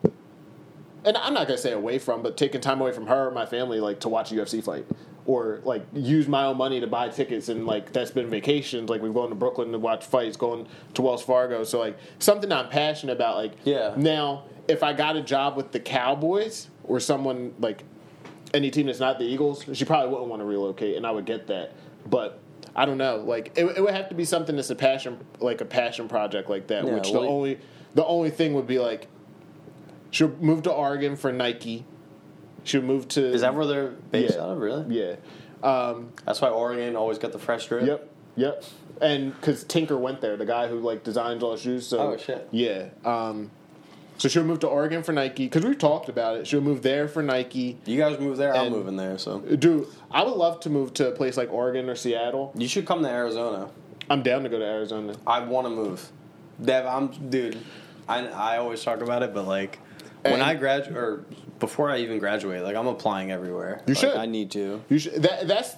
and I'm not gonna say away from, but taking time away from her, or my family, like to watch a UFC fight, or like use my own money to buy tickets, and like that's been vacations. Like we've gone to Brooklyn to watch fights, going to Wells Fargo. So like something I'm passionate about. Like Yeah. Now, if I got a job with the Cowboys or someone like any team that's not the Eagles, she probably wouldn't want to relocate, and I would get that. But I don't know. Like it, it would have to be something that's a passion, like a passion project like that. Yeah, which the well, only the only thing would be like she'll move to Oregon for Nike. She'll move to Is that where they're based Yeah. out of? Really? yeah. Um, That's why Oregon always got the fresh drip. yep. Yep. And because Tinker went there, the guy who like designs all the shoes. So Oh, shit. Yeah. Um, so she'll move to Oregon for Nike because we've talked about it. She'll move there for Nike. You guys move there, I'm And- moving there. So Dude, I would love to move to a place like Oregon or Seattle. you should come to Arizona. I'm down to go to Arizona. I want to move. Dev, I'm dude. I, I always talk about it, but like when I graduate or before I even graduate, like I'm applying everywhere. You Like, should. I need to. You should, that, that's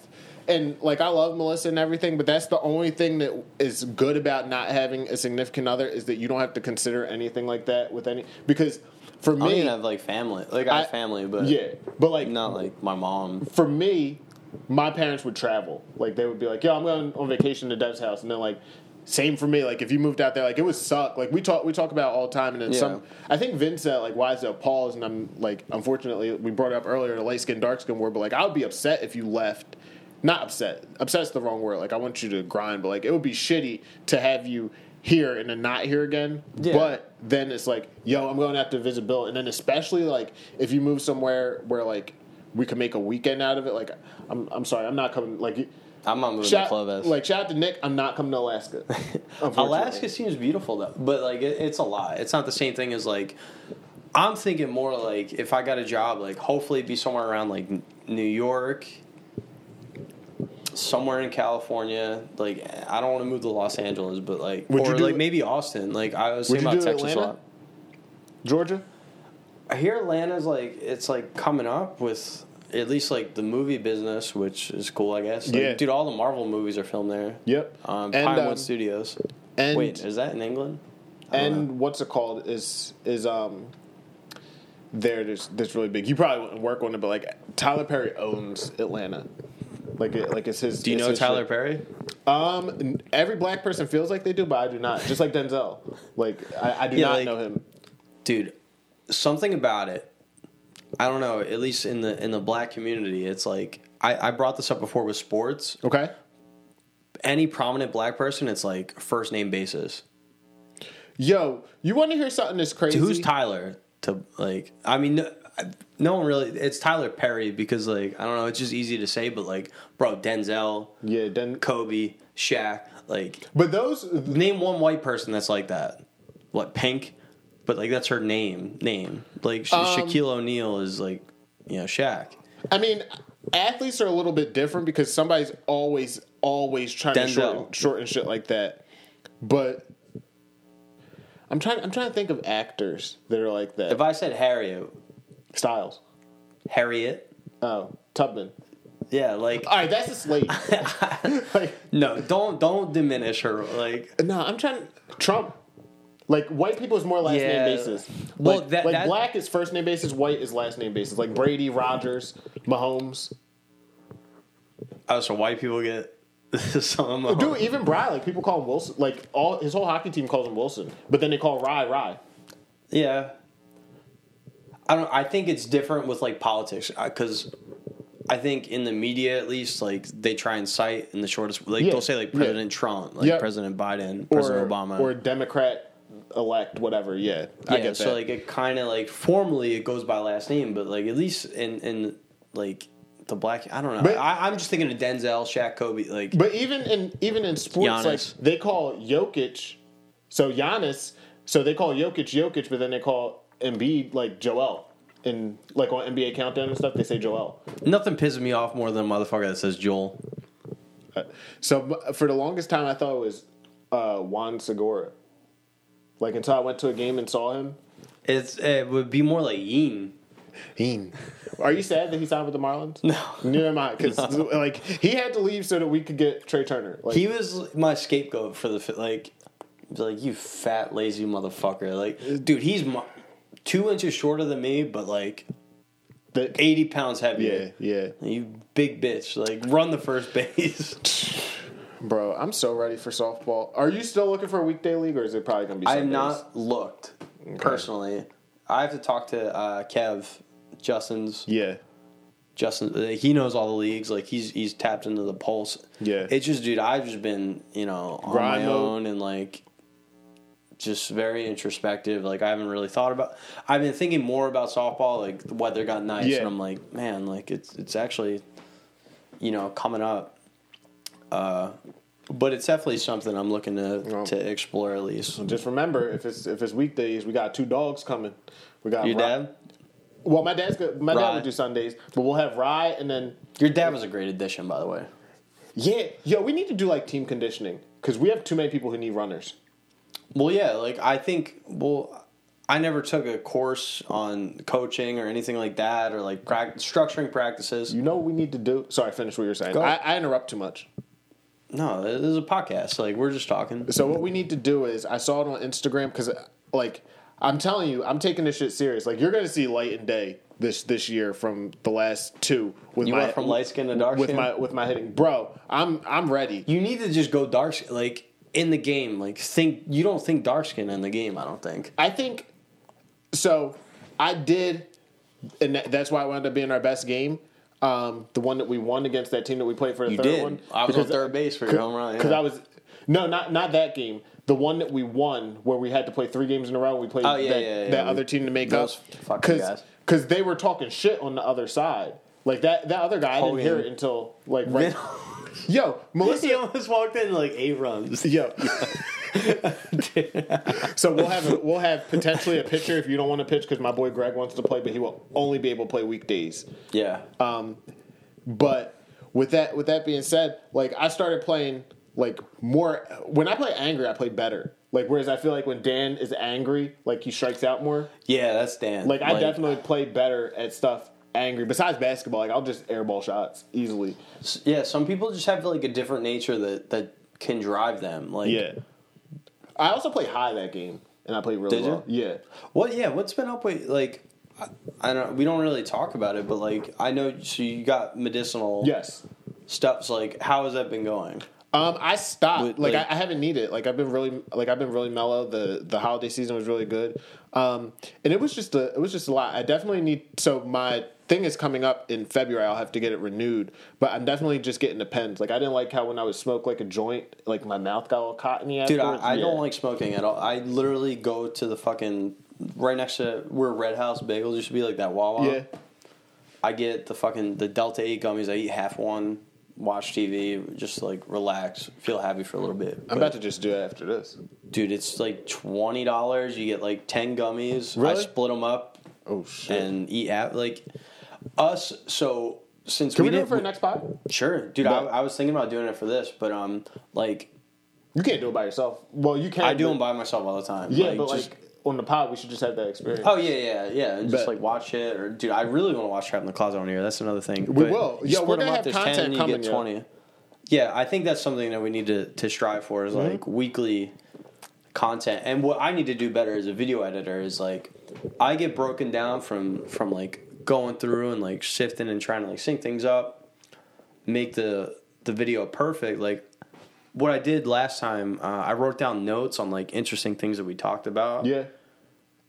and like I love Melissa and everything, but that's the only thing that is good about not having a significant other is that you don't have to consider anything like that with any because for me, I don't even have like family. Like I, have family, but yeah, but like not like my mom. for me, my parents would travel. Like they would be like, "Yo, I'm going on vacation to Dev's house," and then like. Same for me. Like if you moved out there, like it would suck. Like we talk, we talk about it all the time, and then Yeah. some. I think Vince said like, "Why is it a pause?" And I'm like, unfortunately, we brought it up earlier, the light skin, dark skin war. But like, I would be upset if you left. Not upset. Upset's the wrong word. Like I want you to grind, but like it would be shitty to have you here and then not here again. Yeah. But then it's like, yo, I'm going visit Bill, and then especially like if you move somewhere where like we can make a weekend out of it. Like I'm, I'm sorry, I'm not coming. Like I'm not moving shout, to Club S. like shout out to Nick. I'm not coming to Alaska. <laughs> Alaska seems beautiful though, but like it, it's a lot. It's not the same thing as like. I'm thinking more like if I got a job, like hopefully it'd be somewhere around like New York, somewhere in California. Like I don't want to move to Los Angeles, but like Would or like maybe Austin. Like I was thinking about Texas a lot. Georgia. I hear Atlanta's like it's like coming up with at least like the movie business, which is cool, I guess. Like, Yeah. dude, all the Marvel movies are filmed there. Yep. Um, And, Pinewood um, Studios. And Wait, is that in England? Don't know. and what's it called is is um there that's that's really big. You probably wouldn't work on it, but like Tyler Perry owns Atlanta. Like it, like it's his. Do you know his Tyler shit. Perry? Um, every black person feels like they do, but I do not. Just like Denzel. Like I, I do Yeah, not like- know him. dude something about it i don't know at least in the in the black community it's like i i brought this up before with sports Okay. any prominent black person it's like first name basis Yo, you want to hear something that's crazy? who's tyler to like i mean no, one really it's tyler perry because like i don't know it's just easy to say but like bro denzel Yeah, Den- kobe Shaq, like but those name one white person that's like that what pink but like that's her name name like Sha- Um, shaquille o'neal is like you know Shaq. I mean, athletes are a little bit different because somebody's always, always trying to shorten, shorten shit like that. But I'm trying. I'm trying to think of actors that are like that. If I said Harriet, Styles. Harriet, Oh, Tubman. yeah, like All right, that's a slate. <laughs> like, no, don't don't diminish her. Like no, I'm trying. Trump. Like white people is more last Yeah. name basis. Well, like, that- like that- black is first name basis, white is last name basis. Like Brady, Rogers, Mahomes. oh, so white people get <laughs> some. of- Dude, even Bry, like people call him Wilson. Like all his whole hockey team calls him Wilson, but then they call Rye Rye. Yeah. I don't. I think it's different with like politics uh, because I think in the media at least like they try and cite in the shortest like Yeah, they'll say like yeah. President Trump, like Yeah. President Biden, Or, President Obama. or Democrat elect, whatever. Yeah, I yeah, get so that. like it kind of like formally it goes by last name, but like at least in in like the black. I don't know. But- I, I'm just thinking of Denzel, Shaq, Kobe. Like but even in even in sports, Giannis. like they call Jokic, so Giannis, so they call Jokic Jokic, but then they call Embiid like Joel. And like on NBA Countdown and stuff, they say Joel. nothing pisses me off more than a motherfucker that says Joel. So for the longest time, I thought it was uh, Juan Segura. Like until I went to a game and saw him. It's it would be more like Yeen. Heen. Are you sad that he signed with the Marlins? No. Neither am I. Because <laughs> like he had to leave so that we could get Trea Turner. Like, He was my scapegoat for the like, like you fat lazy motherfucker. Like, dude, he's mu- two inches shorter than me, but like the, eighty pounds heavier. yeah, yeah, You big bitch. Like, run the first base. <laughs> bro. I'm so ready for softball. Are you still looking for a weekday league, or is it probably gonna be? I have not looked personally. I have to talk to uh, Kev, Justin's Yeah, Justin. uh, He knows all the leagues. Like he's he's tapped into the pulse. Yeah. It's just, dude. I've just been you know on Grind my own and like just very introspective. Like I haven't really thought about. I've been thinking more about softball. Like the weather got nice, Yeah. and I'm like, man, like it's it's actually you know coming up. Uh, but it's definitely something I'm looking to Well. to explore at least. just remember if it's if it's weekdays, we got two dogs coming. We got Your Ry- dad, Well, my dad's good. My dad would do Sundays, but we'll have Rye and then your dad was a great addition, by the way. yeah, yo, we need to do like team conditioning because we have too many people who need runners. Well, yeah, like I think, well, I never took a course on coaching or anything like that, or like prac- structuring practices. You know what we need to do? Sorry, finish what you're saying. I, I interrupt too much. No, this is a podcast. Like we're just talking. So what we need to do is I saw it on Instagram because like I'm telling you, I'm taking this shit serious. Like you're gonna see light and day this this year from the last two with You my went from light skin to dark with skin? my with my hitting, bro. I'm I'm ready. You need to just go dark, like in the game. Like think you don't think dark skin in the game. I don't think. I think so. I did, and that's why it wound up being our best game. Um, the one that we won against that team that we played for the You third did. one. I was on third base for your home run. Because yeah. I was no, not not that game. The one that we won, where we had to play three games in a row. We played Oh, yeah, that, yeah, that other team to make those up. guys. Because they were talking shit on the other side. Like that that other guy, I didn't hear it until like right. <laughs> Yo, Melissa. he almost walked in like eight runs. Yo. <laughs> so we'll have a, we'll have potentially a pitcher if you don't want to pitch because my boy Greg wants to play, but he will only be able to play weekdays. Yeah. Um, But with that with that being said, like I started playing like more when I play angry, I play better. Like whereas I feel like when Dan is angry, like he strikes out more. yeah, that's Dan. Like I definitely play better at stuff angry. Besides basketball, like I'll just airball shots easily. Yeah, some people just have like a different nature that that can drive them. Like yeah I also play high that game, and I play really Did you? well. Yeah. What? Yeah. What's been up with like? I, I don't. We don't really talk about it, but like I know. So you got medicinal. Yes. stuff's like how has that been going? Um, I stopped. With, like, like- I, I haven't needed it. Like I've been really like I've been really mellow. The the holiday season was really good. Um, and it was just a it was just a lot. I definitely need. So my thing is coming up in February. I'll have to get it renewed. But I'm definitely just getting the pens. Like I didn't like how when I would smoke like a joint, like my mouth got all cottony. Dude, afterwards. I, I Yeah. don't like smoking at all. I literally go to the fucking right next to where Red House Bagels used to be, like that Wawa. Yeah. I get the fucking the Delta Eight gummies. I eat half one, watch TV, just like relax, feel happy for a little bit. I'm about to just do it after this. dude. It's like twenty dollars. You get like ten gummies. Really? I split them up Oh shit! and eat at like us. So since Can we, we, do it for the next pod? sure, dude. I, I was thinking about doing it for this, but um, like You can't do it by yourself. Well, you can. I do them by myself all the time. Yeah, like, but just- like on the pod, we should just have that experience. Oh yeah, yeah, yeah, and just like watch it, or dude, I really want to watch Trap in the Closet on here. That's another thing. We But will. split we're gonna have content 10, you coming, twenty. Yeah, I think that's something that we need to, to strive for is like Mm-hmm. weekly content. And what I need to do better as a video editor is like I get broken down from from like going through and like shifting and trying to like sync things up, make the the video perfect. Like what I did last time, uh, I wrote down notes on like interesting things that we talked about Yeah.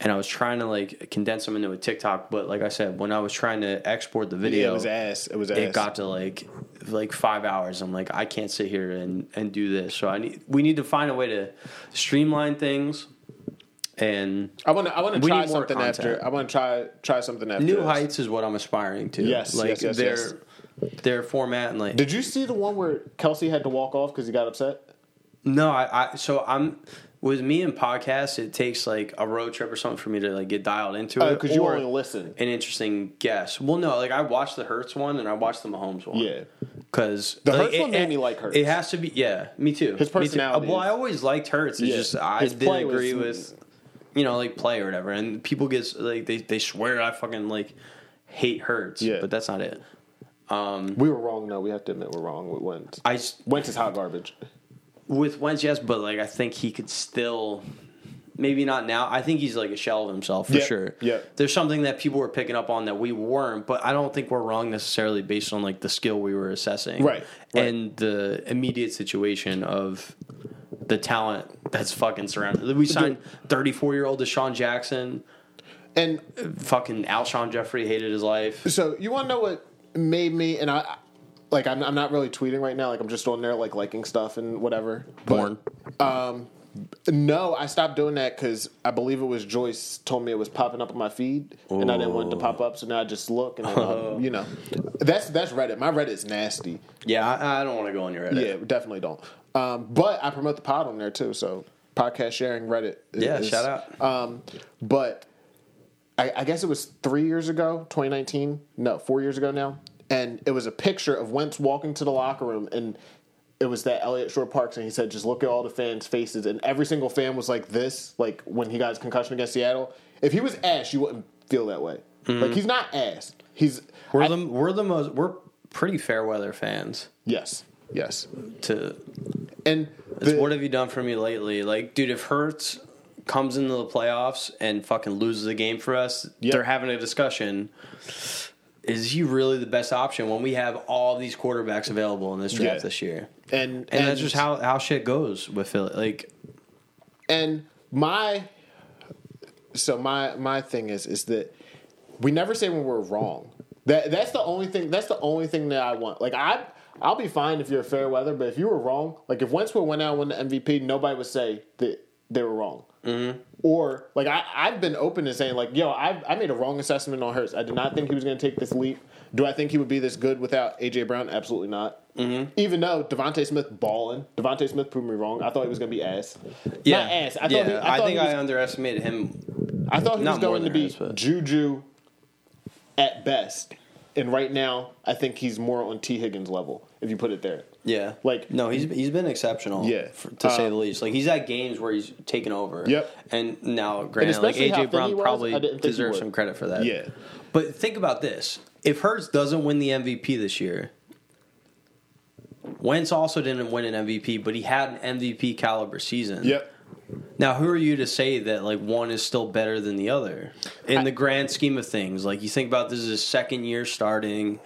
and I was trying to like condense them into a TikTok. But like I said, when I was trying to export the Yeah, video, it was ass. It was ass. it got to like like five hours. I'm like, I can't sit here and and do this. So I need we need to find a way to streamline things and I want to. I want to try something content. after. I want to try try something after. new this. heights is what I'm aspiring to. Yes, like yes, yes, their yes. their format and like Did you see the one where Kelce had to walk off because he got upset? No, I, I so I'm with me in podcasts. It takes like a road trip or something for me to like get dialed into oh, it. Because Oh, you only listen. an interesting guess. Well, no, like I watched the Hurts one and I watched the Mahomes one. Yeah. because The Hurts one made me like Hurts. It has to be, yeah, me too. His Me too. personality Well, I always liked Hurts. It's Yeah. just I His didn't play was- agree with, you know, like play or whatever. And people get like they they swear I fucking like hate Hurts. Yeah. but that's not it. Um, we were wrong. No, we have to admit we're wrong with Wentz. I Wentz is hot garbage. with Wentz, yes, but like I think he could still. Maybe not now. I think he's like a shell of himself for Yep, sure. yep. There's something that people were picking up on that we weren't, but I don't think we're wrong necessarily based on like the skill we were assessing. Right, right. And the immediate situation of the talent that's fucking surrounded. We signed 34 year old DeSean Jackson. And Fucking Alshon Jeffery hated his life. so you want to know what made me? And I, like, I'm, I'm not really tweeting right now. Like, I'm just on there like liking stuff and whatever. But, Born. No, I stopped doing that because I believe it was Joyce told me it was popping up on my feed, and I didn't want it to pop up. So now I just look, and then, um, <laughs> you know, that's that's Reddit. My Reddit's nasty. Yeah, I, I don't want to go on your Reddit. Yeah, definitely don't. Um, but I promote the pod on there too. So podcast sharing Reddit. is- Yeah, shout out. Um, but I, I guess it was three years ago, 2019. No, four years ago now. And it was a picture of Wentz walking to the locker room, and it was that Eliot Shorr-Parks, and he said, "Just look at all the fans' faces." And every single fan was like this, like when he got his concussion against Seattle. If he was ass, you wouldn't feel that way. Mm-hmm. Like he's not ass. He's We're I- the we're the most we're pretty fair weather fans. yes, yes. To And the- what have you done for me lately? Like, dude, if Hurts comes into the playoffs and fucking loses a game for us, Yep. they're having a discussion. Is he really the best option when we have all these quarterbacks available in this draft Yeah. this year? and And, that's just how, how shit goes with Philly. Like, and my so my my thing is is that we never say when we're wrong. That that's the only thing. That's the only thing that I want. Like I, I'll be fine if you're fair weather, but if you were wrong, like if Wentz would went out and won the MVP, nobody would say that they were wrong. Mm-hmm. Or like I, I've been open to saying like, yo, I, I made a wrong assessment on Hurts. I did not think he was going to take this leap. Do I think he would be this good without AJ Brown? Absolutely not. Mm-hmm. Even though DeVonta Smith balling, DeVonta Smith proved me wrong. I thought he was going to be ass. yeah, Not ass. I thought yeah. he, I, I, think was, I underestimated him. I thought he was going to be ass, but- Juju at best. And right now, I think he's more on Tee Higgins level, if you put it there. Yeah, Like- no, he's he's been exceptional. Yeah. for, to say Uh, the least. Like he's at games where he's taken over. Yep. And now, granted, like AJ Brown was, probably I didn't think he deserves some credit for that. Yeah. But think about this: if Hurts doesn't win the MVP this year, Wentz also didn't win an MVP, but he had an MVP caliber season. Yep. Now, who are you to say that like one is still better than the other in the grand scheme of things? Like you think about this is his second year starting.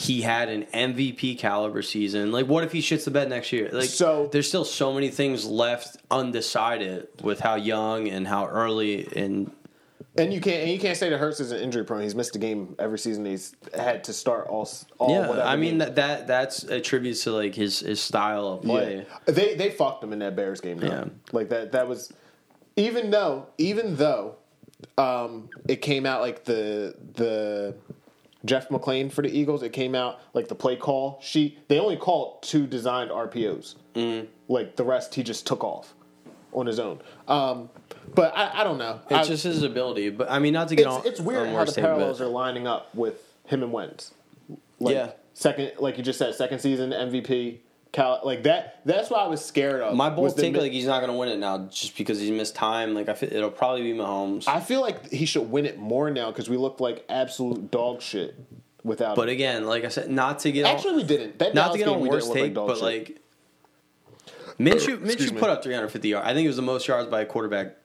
He had an MVP caliber season. Like, what if he shits the bed next year? Like, So- there's still so many things left undecided with how young and how early and And you can't and you can't say that Hurts is an injury prone. He's missed a game every season. He's had to start all. all yeah. whatever I mean game. that, that that's attributes to like his his style of play. Yeah. They they fucked him in that Bears game. Though. Yeah. Like that that was even though even though um, it came out like the the Jeff McLane for the Eagles, it came out like the play call sheet. They only called two designed RPOs. Mm. Like the rest, he just took off on his own. Um, but I, I don't know. I- It's just his ability, but I mean, not to get it's, on. it's weird how the parallels are lining up with him and Wentz. Like, Yeah. Second, like you just said, second season MVP. Cal, like that. That's what I was scared of. My bold take, like he's not going to win it now, just because he's missed time. Like I feel, it'll probably be Mahomes. I feel like he should win it more now because we looked like absolute dog shit without. but him. again, like I said, not to get actually, on, we didn't. That not Dallas to get on worst take, dog but shit. like Minshew, Minshew put up 350 yards. I think it was the most yards by a quarterback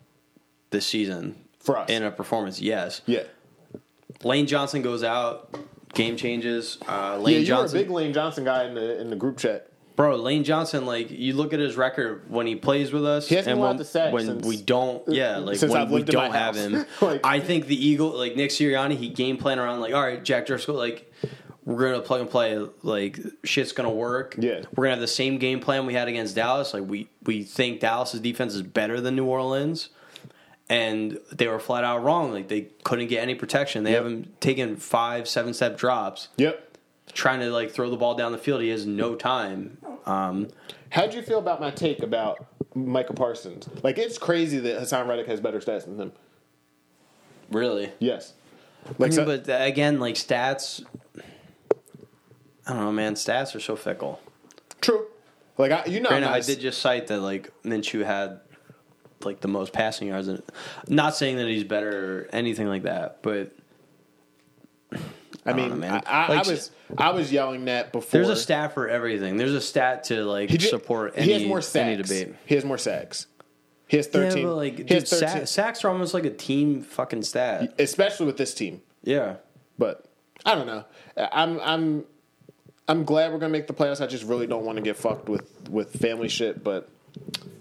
this season for us, in a performance. Yes, yeah, Lane Johnson goes out, game changes. Uh, yeah. You Johnson, were a big Lane Johnson guy in the in the group chat. Bro, Lane Johnson, like you look at his record when he plays with us, He hasn't and when, to when since- we don't, yeah, like when we don't have him. <laughs> Like- I think the Eagle, like Nick Sirianni, he game plan around like, all right, Jack Driscoll, like we're gonna plug and play, like shit's gonna work. Yeah. we're gonna have the same game plan we had against Dallas. Like we we think Dallas's defense is better than New Orleans. And they were flat out wrong. Like they couldn't get any protection. They Yep. haven't taken five, seven step drops. Yep. Trying to like throw the ball down the field, he has no time. Um, How'd you feel about my take about Micah Parsons? Like it's crazy that Haason Reddick has better stats than him. really, Yes. I mean, so- but uh, again, like stats. I don't know, man. Stats are so fickle. true. Like I, you know, Granted, I'm I did just cite that like Minshew had like the most passing yards. And not saying that he's better or anything like that, but I oh, mean, know. I, I, Like, I was I was yelling that before. there's a stat for everything. There's a stat to like He ju- support he any, has more any debate. He has more sacks. He has thirteen. Yeah, but like, he dude, sa- sacks are almost like a team fucking stat. especially with this team. Yeah. But I don't know. I'm I'm I'm glad we're gonna make the playoffs. I just really don't want to get fucked with with family shit. But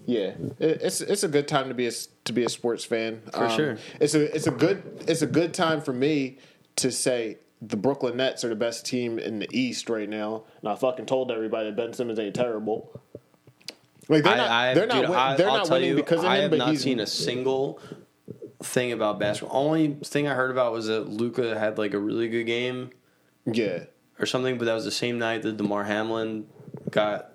yeah, it's it's a good time to be a to be a sports fan For um, sure. It's a it's a good it's a good time for me to say the Brooklyn Nets are the best team in the East right now. And I fucking told everybody that Ben Simmons ain't terrible. Like they're not I, they're not win- I, they're I'll not tell winning you, because of I have But not he's seen a single thing about basketball. Only thing I heard about was that Luka had like a really good game yeah or something, but that was the same night that Damar Hamlin got.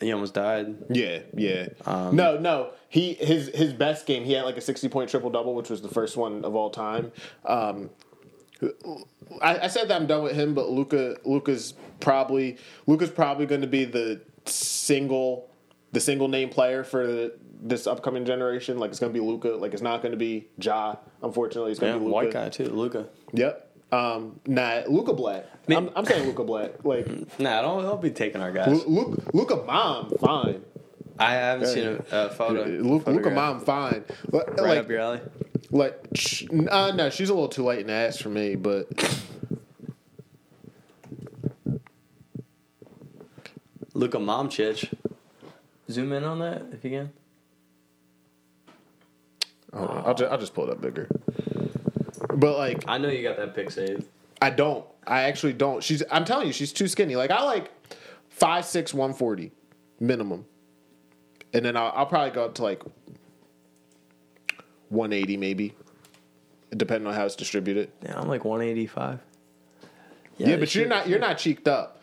He almost died. Yeah, yeah. Um, no, no. He his his best game. He had like a sixty point triple double, which was the first one of all time. Um, I, I said that I'm done with him, but Luka Luka's probably Luka's probably going to be the single the single name player for the, this upcoming generation. Like it's going to be Luka. Like it's not going to be Ja. Unfortunately, it's going Yeah, to be Luka. white guy too, Luka. Yep. Um, nah, Luka Black. I'm, I'm saying Luka Black. Like <laughs> Nah, don't don't be taking our guys. Luka, Luka Mom, fine. I haven't seen a, a photo. Luka. Mom, fine. Like, right like, up your alley. Like sh- uh, no, she's a little too late in the ass for me, but Luka Momchich. Zoom in on that if you can. Hold on, I'll, just, I'll just pull it up bigger. But like, I know you got that pic saved. I don't. I actually don't. She's. I'm telling you, she's too skinny. Like I like five six one forty minimum, and then I'll, I'll probably go up to like one eighty maybe, depending on how it's distributed. Yeah, I'm like 185. Yeah, but you're not. You're not cheeked up.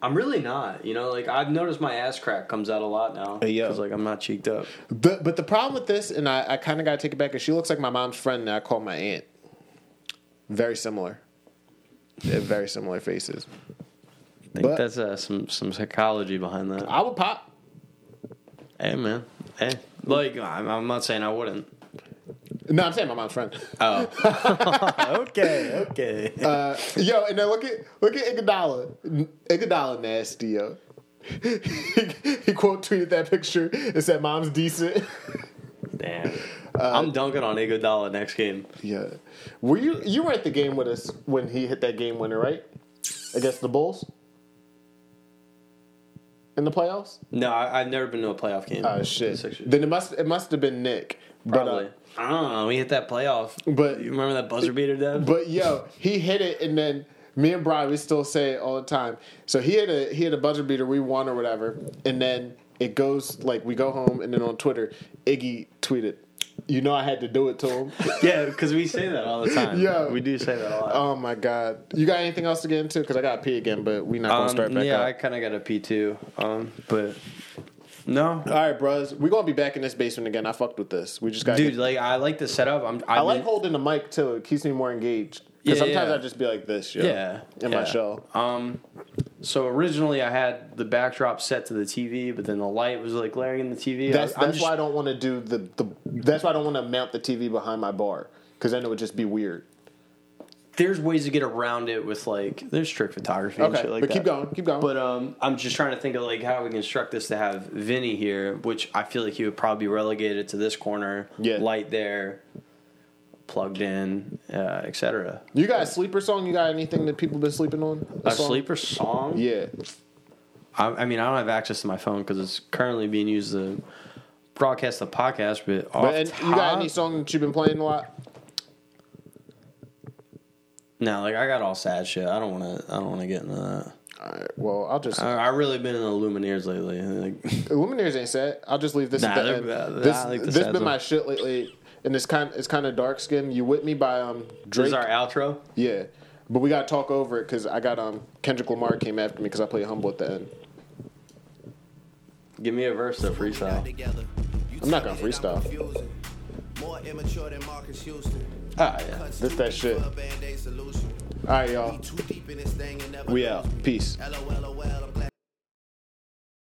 I'm really not. You know, like I've noticed my ass crack comes out a lot now. Hey, yo. Because like I'm not cheeked up. But but the problem with this, and I, I kind of got to take it back, is she looks like my mom's friend, and I call my aunt. Very similar. They have very similar faces. I think But- that's uh, some some psychology behind that. I would pop. Hey man, hey, like I'm, I'm not saying I wouldn't. No, I'm saying my mom's friend. Oh, <laughs> okay, okay. <laughs> Uh, yo, and then look at look at Iguodala. Iguodala nasty, yo. he, <laughs> he quote tweeted that picture and said, "Mom's decent." Damn, I'm dunking on Iguodala next game. yeah. Were you you were at the game with us when he hit that game winner, right? against the Bulls in the playoffs. No, I, I've never been to a playoff game. Oh shit! Then it must it must have been Nick. But, Probably. uh, I don't know. We hit that playoff. But- you remember that buzzer beater, Dev? But yo, he hit it, and then me and Brian we still say it all the time. So he had a he had a buzzer beater, we won or whatever, and then it goes like we go home, and then on Twitter, Iggy tweeted, "You know I had to do it to him." <laughs> yeah, because we say that all the time. Yeah. we do say that a lot. oh my god! You got anything else to get into? Because I got to pee again, but we not gonna Um, start back yeah, up. I kind of got a P too. Um, but no, all right, bros, We're gonna be back in this basement again. I fucked with this. We just got dude, like I like the setup. I'm. I I've like been- holding the mic too. It keeps me more engaged. Yeah, Because sometimes yeah. I just be like this, yo, Yeah, in yeah. my show. Um, so originally I had the backdrop set to the TV, but then the light was like glaring in the TV. That's I'm that's just- why I don't want to do the, the that's why I don't want to mount the TV behind my bar because then it would just be weird. There's ways to get around it with like there's trick photography and Okay, shit like but that. keep going, keep going. But um, I'm just trying to think of like how we construct this to have Vinny here, which I feel like he would probably be relegated to this corner, Yeah. light there, plugged in, uh, etc. you got a sleeper song? You got anything that people been sleeping on? A song? sleeper song? Yeah. I, I mean, I don't have access to my phone because it's currently being used to broadcast the podcast. But, But you got any song that you've been playing a lot? No, like I got all sad shit. I don't want to. I don't want to get into that. All right. Well, I'll just I, I really been in the Lumineers lately. Like, <laughs> Lumineers ain't sad. I'll just leave this Nah, at the end. bad. This I like the this been song. my shit lately, and it's kind it's kind of dark skin. You with me by um this Drake? is our outro. Yeah, but we gotta talk over it because I got um Kendrick Lamar came after me because I play humble at the end. Give me a verse of freestyle. I'm not gonna freestyle. More immature than Marcus Houston. Ah, yeah. This that shit. All right, y'all. Too deep in this thing and never We out. Peace. LOL, I'm glad